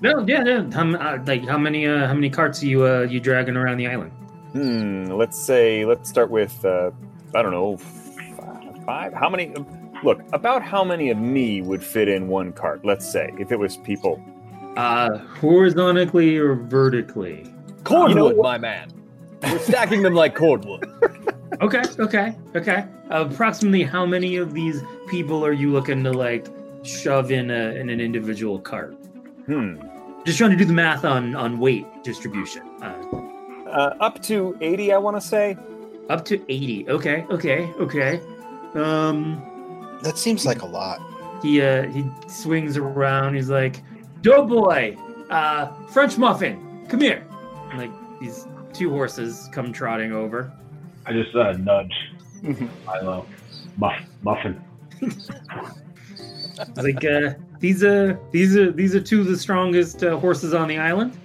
No, yeah, yeah. How, uh, like how many uh, how many carts are you uh, you dragging around the island? Hmm. Let's say let's start with uh, I don't know f- five. How many? Look, about how many of me would fit in one cart? Let's say if it was people. Uh, horizontally or vertically? Cordwood, You know my man. We're stacking them like cordwood. Okay, okay, okay. approximately how many of these people are you looking to like shove in a in an individual cart? Hmm. Just trying to do the math on on weight distribution. Uh, Uh, up to eighty, I want to say. up to eighty. Okay, okay, okay. Um, That seems like a lot. he uh he swings around. He's like, "Doughboy, uh, French muffin, come here." And, like these two horses come trotting over. I just uh, nudge Milo. Muff, muffin. He's like, uh, "These are these are these are two of the strongest uh, horses on the island."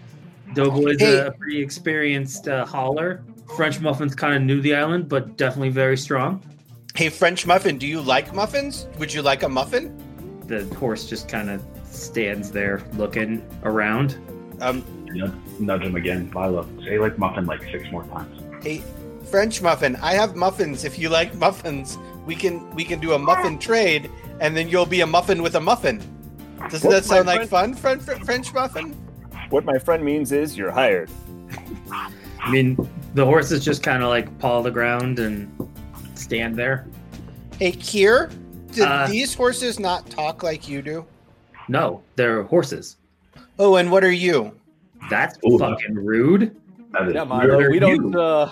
Doughboy's Hey. a pretty experienced uh, hauler. French Muffin's kind of new to the island, but definitely very strong. Hey, French muffin, do you like muffins? Would you like a muffin? The horse just kind of stands there looking around. Um, Nudge, nudge him again. Milo, say like muffin like six more times. hey, French muffin, I have muffins. If you like muffins, we can we can do a muffin trade, and then you'll be a muffin with a muffin. Doesn't What's that sound my like fun, French French muffin? What my friend means is you're hired. I mean, the horses just kind of like paw the ground and stand there. Hey, Kier, did Uh, these horses not talk like you do? No, they're horses. Oh, and what are you? That's Ooh. fucking rude. Yeah, Milo, we don't. Uh,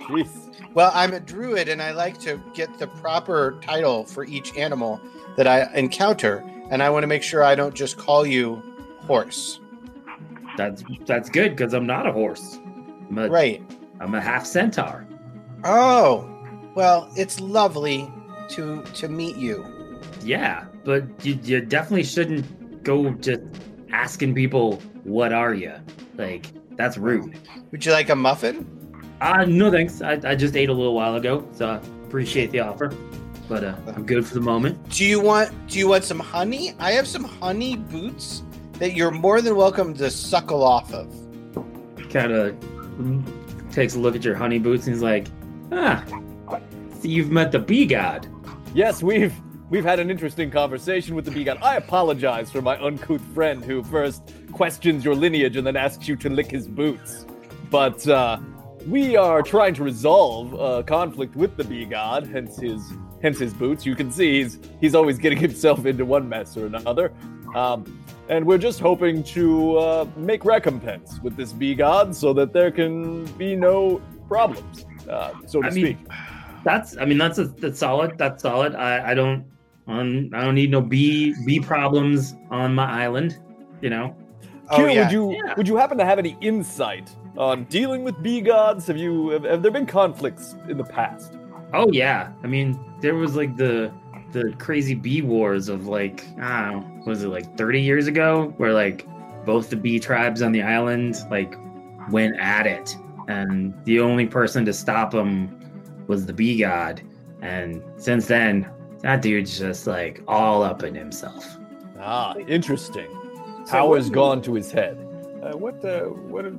jeez. Well, I'm a druid, and I like to get the proper title for each animal that I encounter, and I want to make sure I don't just call you horse. That's that's good because I'm not a horse. I'm a, Right. I'm a half centaur. Oh, well, it's lovely to to meet you. Yeah, but you, you definitely shouldn't go just asking people, what are you? Like, that's rude. Would you like a muffin? Uh, no thanks. I, I just ate a little while ago, so I appreciate the offer. But uh, I'm good for the moment. Do you want do you want some honey? I have some honey boots that you're more than welcome to suckle off of. Kind of takes a look at your honey boots and he's like, ah, so you've met the bee god. Yes, we've we've had an interesting conversation with the bee god. I apologize for my uncouth friend who first questions your lineage and then asks you to lick his boots. But uh, we are trying to resolve a conflict with the bee god, hence his hence his boots. You can see he's he's always getting himself into one mess or another. Um, and we're just hoping to uh, make recompense with this bee god so that there can be no problems, uh, so to I mean. That's, I mean, that's a, that's solid. That's solid. I, I don't, on, I don't need no bee bee problems on my island. You know. Oh Kira, yeah. would you Yeah. would you happen to have any insight on dealing with bee gods? Have you have, have there been conflicts in the past? Oh yeah. I mean, there was like the the crazy bee wars of like I don't know, was it like 30 years ago where like both the bee tribes on the island like went at it and the only person to stop them was the bee god and since then that dude's just like all up in himself. Ah, interesting. So Power has gone to his head. Uh, what uh, what? are-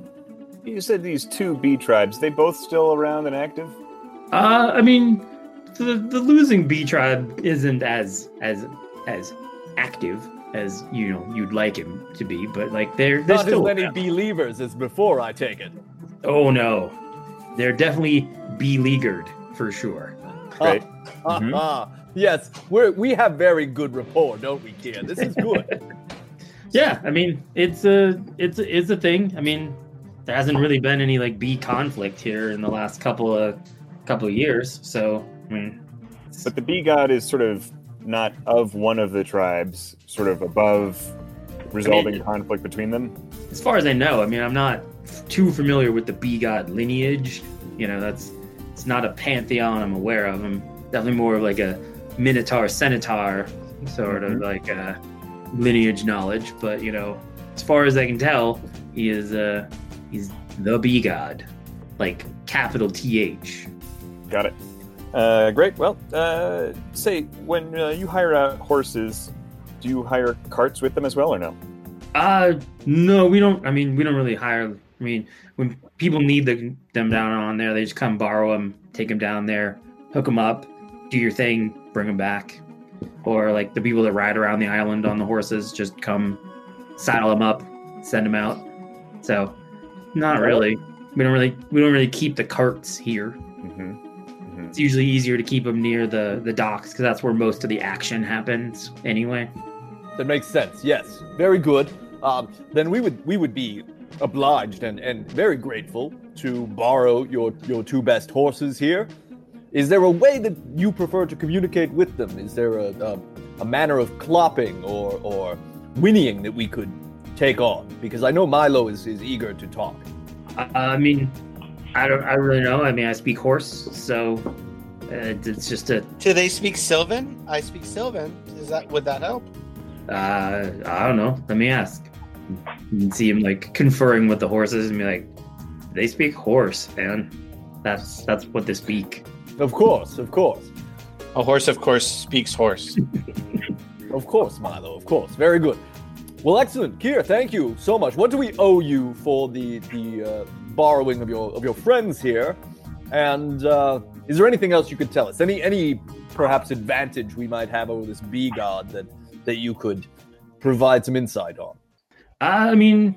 You said these two bee tribes. They both still around and active? Uh I mean the the losing bee tribe isn't as as as active as you know you'd like him to be, but like they're they're Not as still many around. believers as before, I take it. Oh no, they're definitely beleaguered for sure. Great. Ah, Mhm. ah, yes, we're we have very good rapport, don't we, Kia? This is good. Yeah, I mean it's a it's a, it's a thing. I mean there hasn't really been any like bee conflict here in the last couple of couple of years, so I mean But the bee god is sort of not of one of the tribes, sort of above resolving conflict between them. as far as I know, I mean I'm not too familiar with the bee god lineage. You know that's it's not a pantheon I'm aware of. I'm definitely more of like a minotaur centaur sort of like uh, lineage knowledge. But you know, as far as I can tell, he is uh he's the bee god, like capital T H. Got it. Uh, great. Well, uh, say when uh, you hire out horses, do you hire carts with them as well, or no? Uh no, we don't. I mean, we don't really hire. I mean, when people need the, them down on there, they just come borrow them, take them down there, hook them up, do your thing, bring them back. Or like the people that ride around the island on the horses, just come, saddle them up, send them out. So, not really. We don't really we don't really keep the carts here. Mm-hmm. It's usually easier to keep them near the the docks because that's where most of the action happens anyway. That makes sense. Yes, very good. Um, then we would we would be obliged and, and very grateful to borrow your your two best horses here. Is there a way that you prefer to communicate with them? Is there a a, a manner of clopping or or whinnying that we could take on? Because I know Milo is, is eager to talk. Uh, I mean, I don't. I really know. I mean, I speak horse, so uh, it's just a. Do they speak Sylvan? I speak Sylvan. Is that would that help? Uh, I don't know. Let me ask. You can see him like conferring with the horses and be like, "They speak horse, man. That's that's what they speak." Of course, of course, A horse, of course, speaks horse. of course, Milo. Of course, very good. Well, excellent, Kier. Thank you so much. What do we owe you for the the uh, borrowing of your of your friends here? And uh, is there anything else you could tell us? Any any perhaps advantage we might have over this bee god that that you could provide some insight on? Uh, I mean,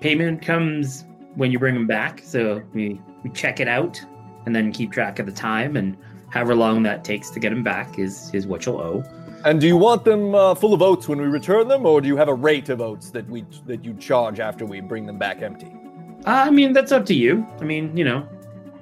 payment comes when you bring them back, so we we check it out and then keep track of the time and however long that takes to get them back is is what you'll owe. And do you want them uh, full of oats when we return them, or do you have a rate of oats that we that you charge after we bring them back empty? Uh, I mean, that's up to you. I mean, you know,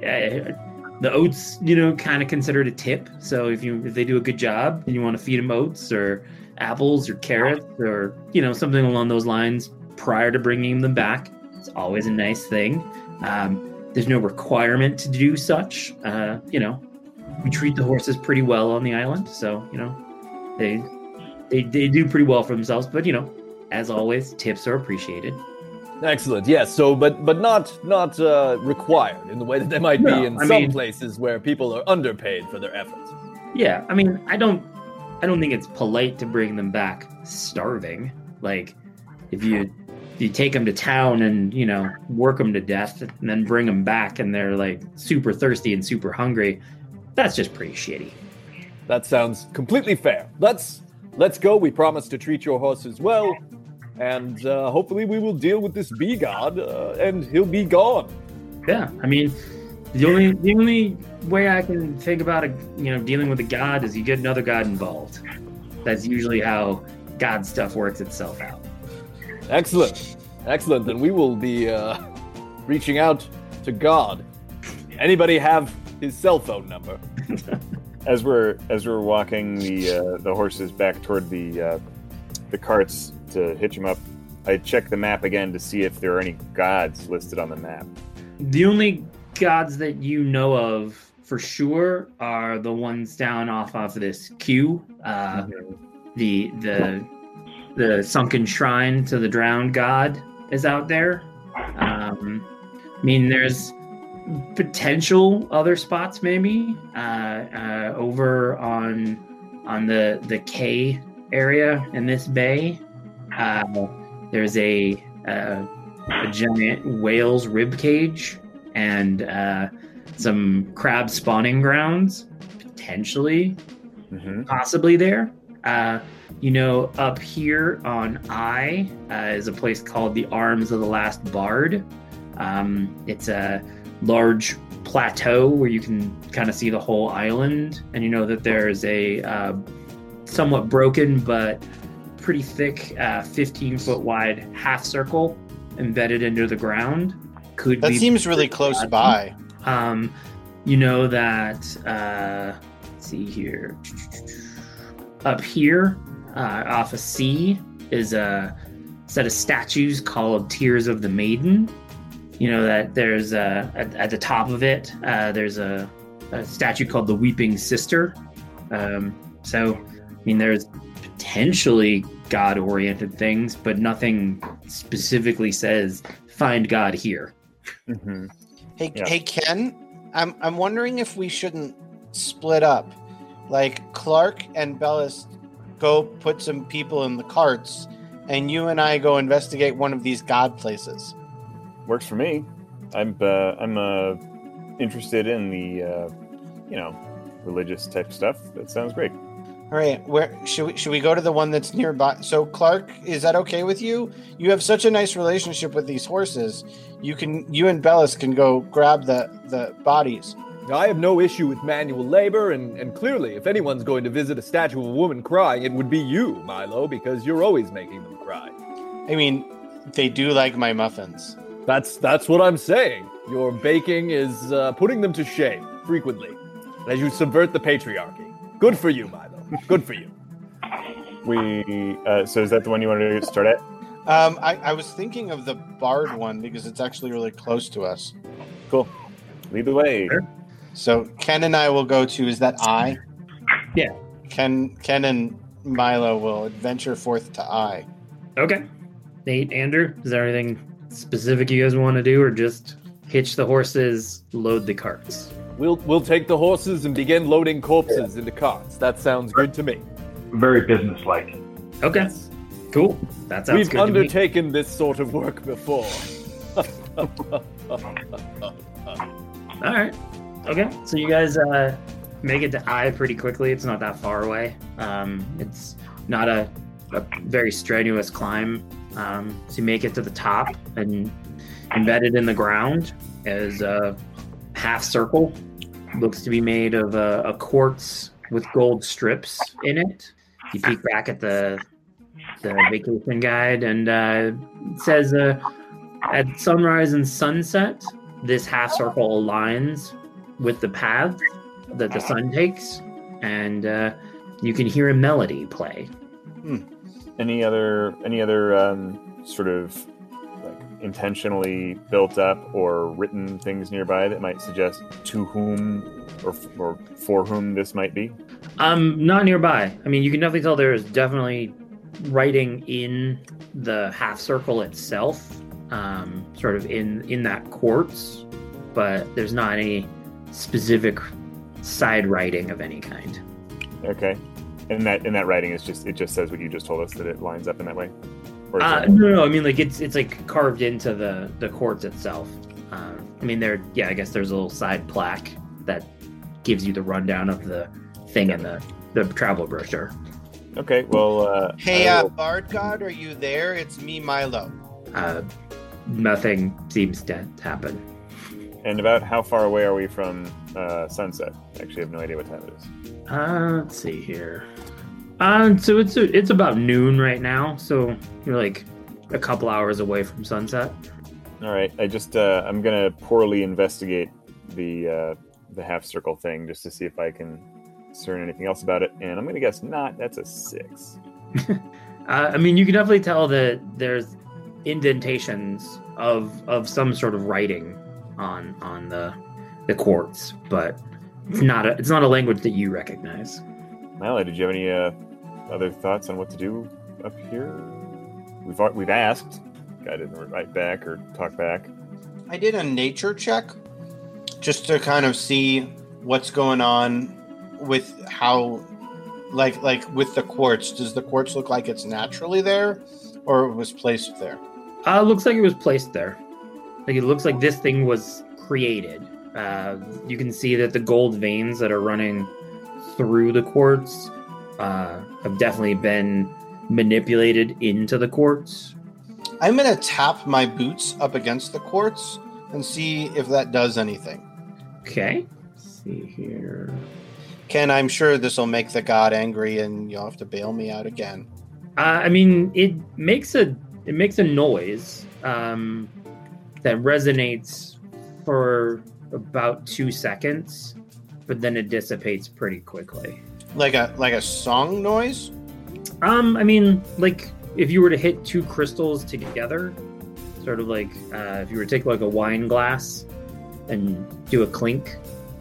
uh, the oats, you know, kind of considered a tip. So if you if they do a good job and you want to feed them oats or apples or carrots or you know something along those lines prior to bringing them back, it's always a nice thing. Um, there's no requirement to do such. Uh, you know, we treat the horses pretty well on the island, so you know, they they they do pretty well for themselves. But you know, as always, tips are appreciated. Excellent. Yes. So, but but not not uh, required in the way that they might No, be in I some mean- places where people are underpaid for their efforts. Yeah, I mean, I don't, I don't think it's polite to bring them back starving. Like, if you you take them to town and you know work them to death, and then bring them back and they're like super thirsty and super hungry, that's just pretty shitty. That sounds completely fair. Let's let's go. We promise to treat your horses well, and uh, hopefully we will deal with this bee god, uh, and he'll be gone. Yeah, I mean, the only the only way I can think about a you know dealing with a god is you get another god involved. That's usually how god stuff works itself out. Excellent, excellent. Then we will be uh, reaching out to God. Anybody have his cell phone number? As we're as we're walking the uh, the horses back toward the uh, the carts to hitch them up, I check the map again to see if there are any gods listed on the map. The only gods that you know of for sure are the ones down off of this Q. Uh, the the the sunken shrine to the drowned god is out there. Um, I mean, there's potential other spots maybe uh, uh, over on on the the K area in this bay. Uh, there's a, uh, a giant whale's rib cage and uh, some crab spawning grounds potentially Mm-hmm. possibly there. Uh, you know, up here on I uh, is a place called the Arms of the Last Bard. Um, it's a large plateau where you can kind of see the whole island, and you know that there's a uh, somewhat broken but pretty thick, uh, 15 foot wide half circle embedded into the ground. Could That seems really close by. um, you know that. Uh, let's see here. Up here, uh, off a C, is a set of statues called Tears of the Maiden. You know that there's a at, at the top of it. Uh, there's a, a statue called the Weeping Sister. Um, so, I mean, there's potentially God-oriented things, but nothing specifically says find God here. Mm-hmm. Hey, Yeah. hey, Ken, I'm I'm wondering if we shouldn't split up. Like Clark and Bellis go put some people in the carts, and you and I go investigate one of these god places. Works for me. I'm uh, I'm uh, interested in the uh, you know religious type stuff. That sounds great. All right, where should we should we go to the one that's nearby? So Clark, is that okay with you? You have such a nice relationship with these horses. You can you and Bellis can go grab the the bodies. I have no issue with manual labor, and, and clearly, if anyone's going to visit a statue of a woman crying, it would be you, Milo, because you're always making them cry. I mean, they do like my muffins. That's that's what I'm saying. Your baking is uh, putting them to shame frequently, as you subvert the patriarchy. Good for you, Milo. Good for you. We uh, so is that the one you wanted to start at? Um, I, I was thinking of the Bard one because it's actually really close to us. Cool. Lead the way. Sure. So Ken and I will go to. Is that I? Yeah. Ken, Ken and Milo will adventure forth to I. Okay. Nate, Andrew, is there anything specific you guys want to do, or just hitch the horses, load the carts? We'll we'll take the horses and begin loading corpses into carts. That sounds good to me. Very businesslike. Okay. Cool. That sounds We've good to me. undertaken this sort of work before. All right. Okay. So you guys uh, make it to I pretty quickly. It's not that far away. Um, it's not a, a very strenuous climb. Um, so you make it to the top, and embedded in the ground is a half circle. Looks to be made of a, a quartz with gold strips in it. You peek back at the the vacation guide, and uh, it says uh, at sunrise and sunset, this half circle aligns with the path that the sun takes, and uh, you can hear a melody play. Any other any other um, sort of intentionally built up or written things nearby that might suggest to whom or, or for whom this might be? Um, not nearby. I mean, you can definitely tell there is definitely writing in the half circle itself, um, sort of in in that quartz, but there's not any specific side writing of any kind. Okay. And that in that writing is just it just says what you just told us that it lines up in that way. Or Uh, it- no, no, I mean like it's it's like carved into the the quartz itself. Uh, I mean, there, yeah, I guess there's a little side plaque that gives you the rundown of the thing in the the travel brochure. okay. Well. Uh, Hey, uh, Bard God, are you there? It's me, Milo. Uh, nothing seems to happen. and about how far away are we from uh, sunset? Actually, I have no idea what time it is. Uh, let's see here. Uh, so it's it's about noon right now. So you're like a couple hours away from sunset. All right. I just uh, I'm gonna poorly investigate the uh, the half circle thing just to see if I can discern anything else about it, and I'm gonna guess not. That's a six. Uh, I mean, you can definitely tell that there's indentations of of some sort of writing on on the the quartz, but it's not a it's not a language that you recognize. Mala, did you have any uh, other thoughts on what to do up here? We've we've asked. Guy didn't write back or talk back. I did a nature check just to kind of see what's going on with how like like with the quartz. Does the quartz look like it's naturally there or it was placed there? Uh, looks like it was placed there. Like it looks like this thing was created. Uh, you can see that the gold veins that are running through the quartz uh, have definitely been manipulated into the quartz. I'm gonna tap my boots up against the quartz and see if that does anything. Okay. Let's see here. Ken, I'm sure this will make the god angry and you'll have to bail me out again. Uh, I mean, it makes a it makes a noise um, that resonates for about two seconds, but then it dissipates pretty quickly. Like a like a song noise? Um, I mean, like if you were to hit two crystals together, sort of like uh, if you were to take like a wine glass and do a clink,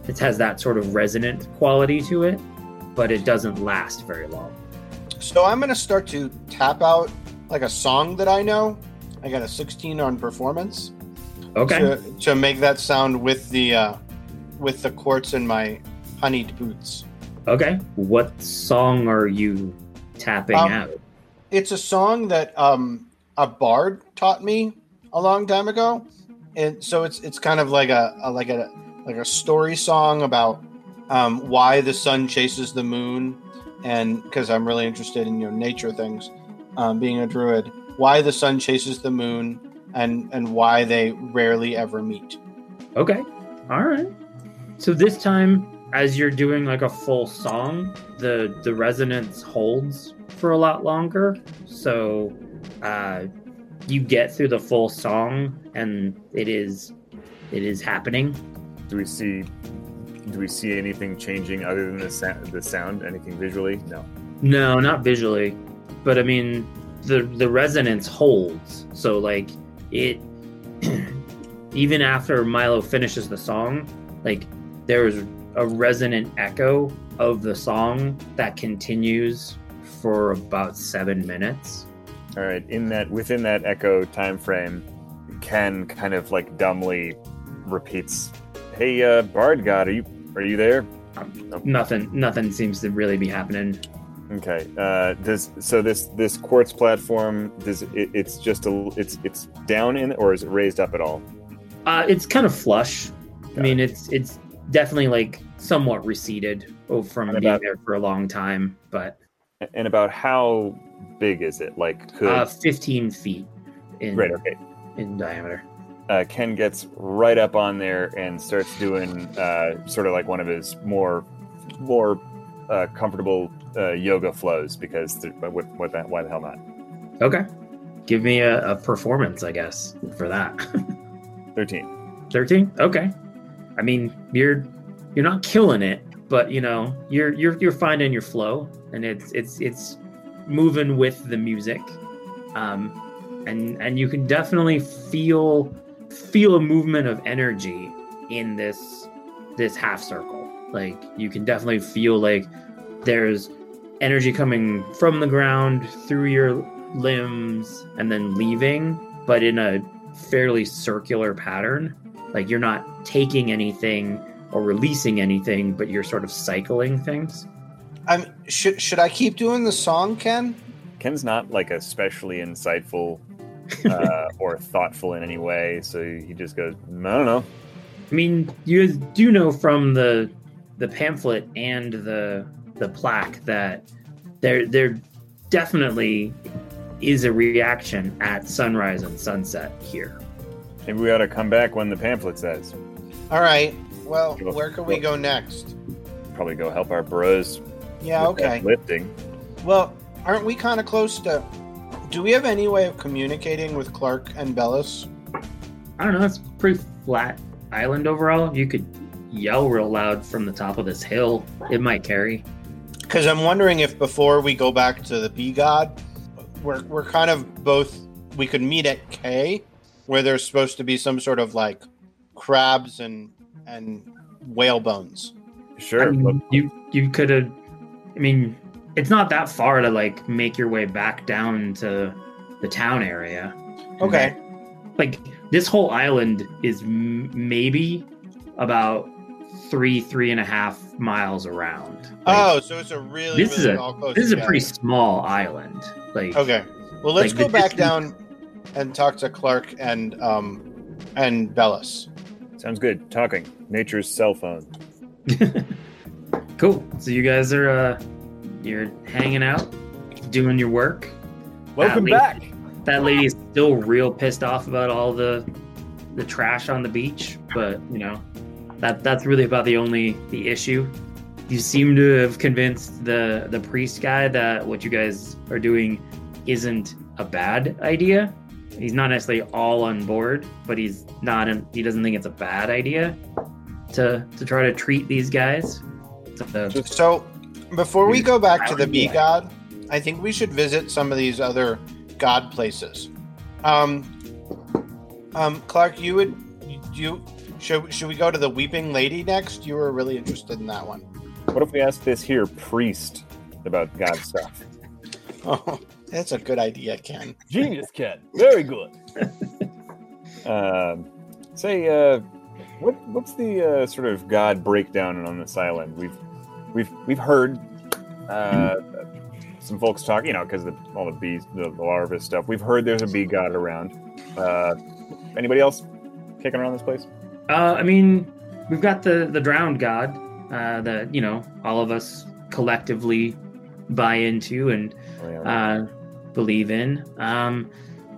it has that sort of resonant quality to it, but it doesn't last very long. So I'm gonna start to tap out like a song that I know. I got a 16 on performance Okay. to, to make that sound with the uh, with the quartz in my honeyed boots. Okay. What song are you tapping Um, out? It's a song that um, a bard taught me a long time ago, and so it's it's kind of like a, a like a like a story song about um, why the sun chases the moon, and because I'm really interested in you know nature things, um, being a druid, why the sun chases the moon, and and why they rarely ever meet. Okay. All right. So this time, as you're doing like a full song, the the resonance holds for a lot longer. So uh, you get through the full song, and it is it is happening. Do we see? Do we see anything changing other than the sound? The sound? Anything visually? No. No, not visually, but I mean the the resonance holds. So like it even after Milo finishes the song, like there is a resonant echo of the song that continues for about 7 minutes. All right. In that within that echo time frame, Ken kind of like dumbly repeats, "Hey, uh, Bard God, are you are you there?" Nothing nothing seems to really be happening. Okay. Uh, does so this this quartz platform does it, it's just a it's it's down in or is it raised up at all? Uh, it's kind of flush. I Got mean, it's it's definitely like somewhat receded from And being about- there for a long time, but And about how big is it? Like could uh, 15 feet in great? Okay. in diameter. uh, Ken gets right up on there and starts doing uh, sort of like one of his more more uh, comfortable uh, yoga flows because what, what that why the hell not? Okay, give me a, a performance, I guess, for that. Thirteen. 13. Okay, I mean you're you're not killing it, but you know you're you're you're finding your flow, and it's it's it's moving with the music. Um, and and you can definitely feel feel a movement of energy in this this half circle. Like you can definitely feel like there's energy coming from the ground through your limbs and then leaving, but in a fairly circular pattern. Like you're not taking anything or releasing anything, but you're sort of cycling things. I'm should should I keep doing the song, Ken? Ken's not like especially insightful uh, or thoughtful in any way, so he just goes, I don't know. I mean, you do know from the the pamphlet and the the plaque that there there definitely is a reaction at sunrise and sunset here. Maybe we ought to come back when the pamphlet says. All right. Well, Go- where can we go. go next? Probably go help our bros. Yeah, with okay. Lifting. Well, aren't we kind of close to? Do we have any way of communicating with Clark and Bellis? I don't know, it's pretty flat island overall. You could yell real loud from the top of this hill. It might carry. Because I'm wondering if before we go back to the Bee God, we're we're kind of both. We could meet at K, where there's supposed to be some sort of like crabs and and whale bones. Sure. I mean, look, you you could have. I mean, it's not that far to like make your way back down to the town area. Okay. Like this whole island is m- maybe about three three and a half miles around. Like, Oh, so it's a really This is a- all close this is a pretty small island. Like Okay. Well, let's Like, go back distance- down and talk to Clark and um and Bellis. Sounds good. Talking. Nature's cell phone. cool. So you guys are uh you're hanging out, doing your work. Welcome lady- back. That lady is still real pissed off about all the the trash on the beach, but you know that that's really about the only the issue. You seem to have convinced the the priest guy that what you guys are doing isn't a bad idea. He's not necessarily all on board, but he's not. In, he doesn't think it's a bad idea to to try to treat these guys. So, So, before we go back to the Wow. bee god, I think we should visit some of these other god places. Um, um, Clark, you would you should should we go to the Weeping Lady next? You were really interested in that one. What if we ask this here priest about God stuff? Oh, that's a good idea, Ken. Genius, Ken. Very good. Um, say, uh, what what's the uh, sort of God breakdown on this island? We've we've we've heard uh, some folks talk, you know, because all the bees, the, the larva stuff. We've heard there's a bee god around. Uh, anybody else kicking around this place? Uh, I mean, we've got the the drowned god uh, that you know all of us collectively buy into and Oh, yeah. uh, believe in. Um,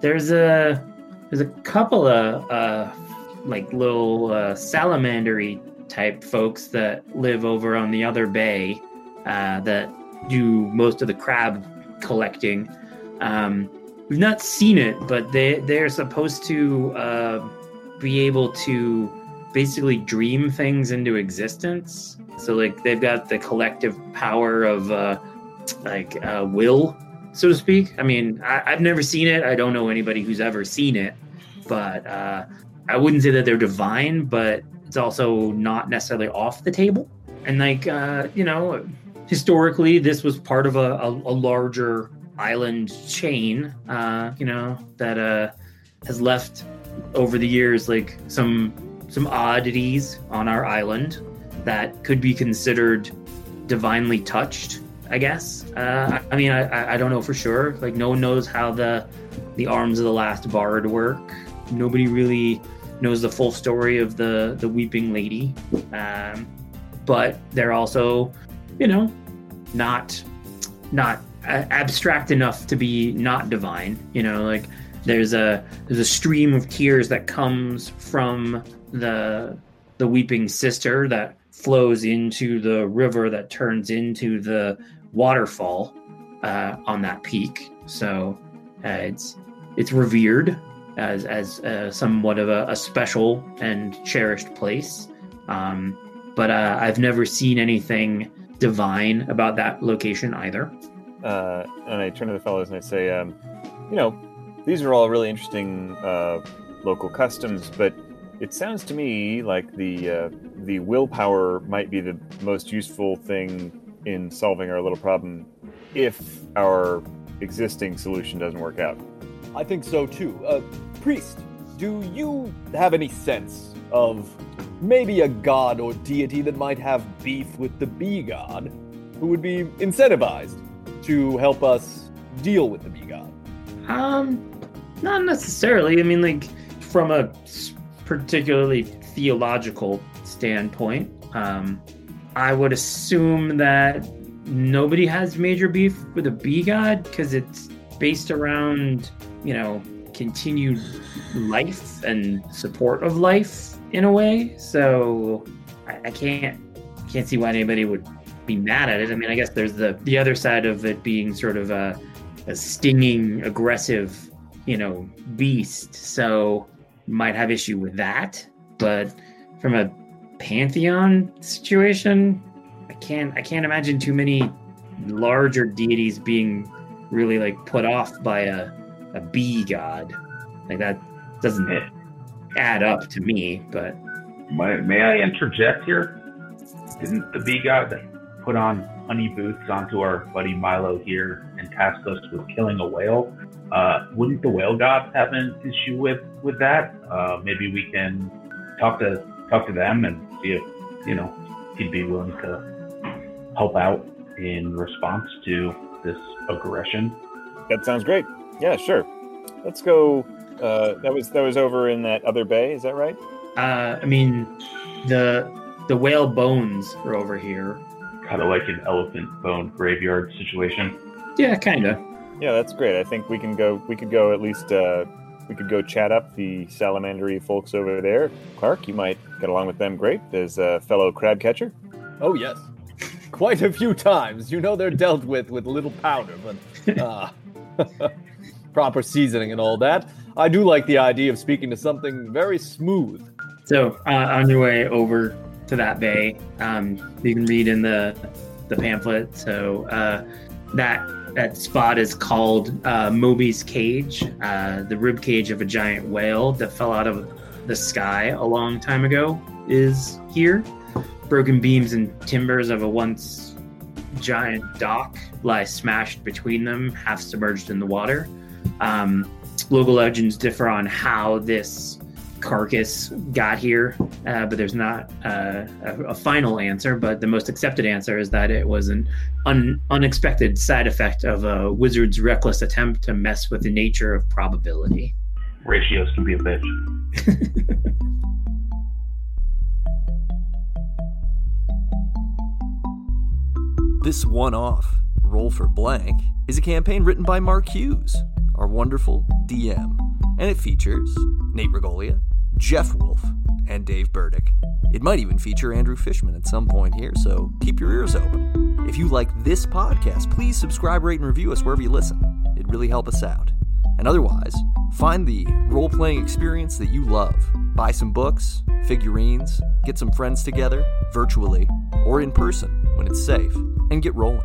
there's a there's a couple of uh, like little uh, salamandery type folks that live over on the other bay uh, that do most of the crab collecting. Um, we've not seen it, but they they're supposed to uh, be able to basically dream things into existence. So like they've got the collective power of uh, like uh, will, so to speak. I mean, I, I've never seen it. I don't know anybody who's ever seen it, but uh, I wouldn't say that they're divine, but it's also not necessarily off the table. And like uh, you know, historically, this was part of a, a, a larger island chain. Uh, you know that uh, has left over the years like some some oddities on our island that could be considered divinely touched i guess. Uh, I, mean I- I, don't know for sure. Like no one knows how the the arms of the last bard work. Nobody really knows the full story of the the weeping lady. Um, but they're also you know not not abstract enough to be not divine. You know like there's a there's a stream of tears that comes from the the weeping sister that flows into the river that turns into the waterfall uh, on that peak. So uh, it's it's revered as as uh, somewhat of a, a special and cherished place. Um, but uh, I've never seen anything divine about that location either. uh, and I turn to the fellows and I say, um, you know, these are all really interesting uh, local customs, but it sounds to me like the the willpower might be the most useful thing in solving our little problem if our existing solution doesn't work out. I think so too. Uh, priest, do you have any sense of maybe a god or deity that might have beef with the bee god, who would be incentivized to help us deal with the bee god? Um, not necessarily. I mean, like from a particularly theological standpoint, um, I would assume that nobody has major beef with a bee god because it's based around, you know, continued life and support of life in a way. So I, I can't can't see why anybody would be mad at it. I mean, I guess there's the the other side of it being sort of a, a stinging, aggressive, you know, beast. So might have issue with that. But from a pantheon situation, I can't I can't imagine too many larger deities being really like put off by a a bee god. Like that doesn't add up to me, but May, may I interject here? Didn't the bee god put on honey boots onto our buddy Milo here and task us with killing a whale? Uh, wouldn't the whale god have an issue with with that? Uh, maybe we can talk to talk to them and see if you know he'd be willing to help out in response to this aggression. That sounds great. Yeah, sure. Let's go. Uh, that was that was over in that other bay. Is that right? uh, I mean the the whale bones are over here. Kind of like an elephant bone graveyard situation. Yeah, kind of. Yeah, that's great. I think we can go. We could go at least. Uh, we could go chat up the salamandery folks over there. Clark, you might get along with them great as a fellow crab catcher. Oh yes, quite a few times. You know they're dealt with with little powder, but uh, proper seasoning and all that. I do like the idea of speaking to something very smooth. So uh, on your way over to that bay, um, you can read in the the pamphlet. So uh, that that spot is called uh, Moby's Cage, uh, the rib cage of a giant whale that fell out of the sky a long time ago. Is here. Broken beams and timbers of a once giant dock lie smashed between them, half submerged in the water. Um, local legends differ on how this carcass got here, uh, but there's not uh, a, a final answer. But the most accepted answer is that it was an un- unexpected side effect of a wizard's reckless attempt to mess with the nature of probability. Ratios can be a bitch. This one off, Roll for Blank, is a campaign written by Mark Hughes, our wonderful DM, and it features Nate Regolia, Jeff Wolf, and Dave Burdick. It might even feature Andrew Fishman at some point here, so keep your ears open. If you like this podcast, please subscribe, rate, and review us wherever you listen. It really help us out. And otherwise, find the role playing experience that you love. Buy some books, figurines, get some friends together, virtually or in person when it's safe, and get rolling.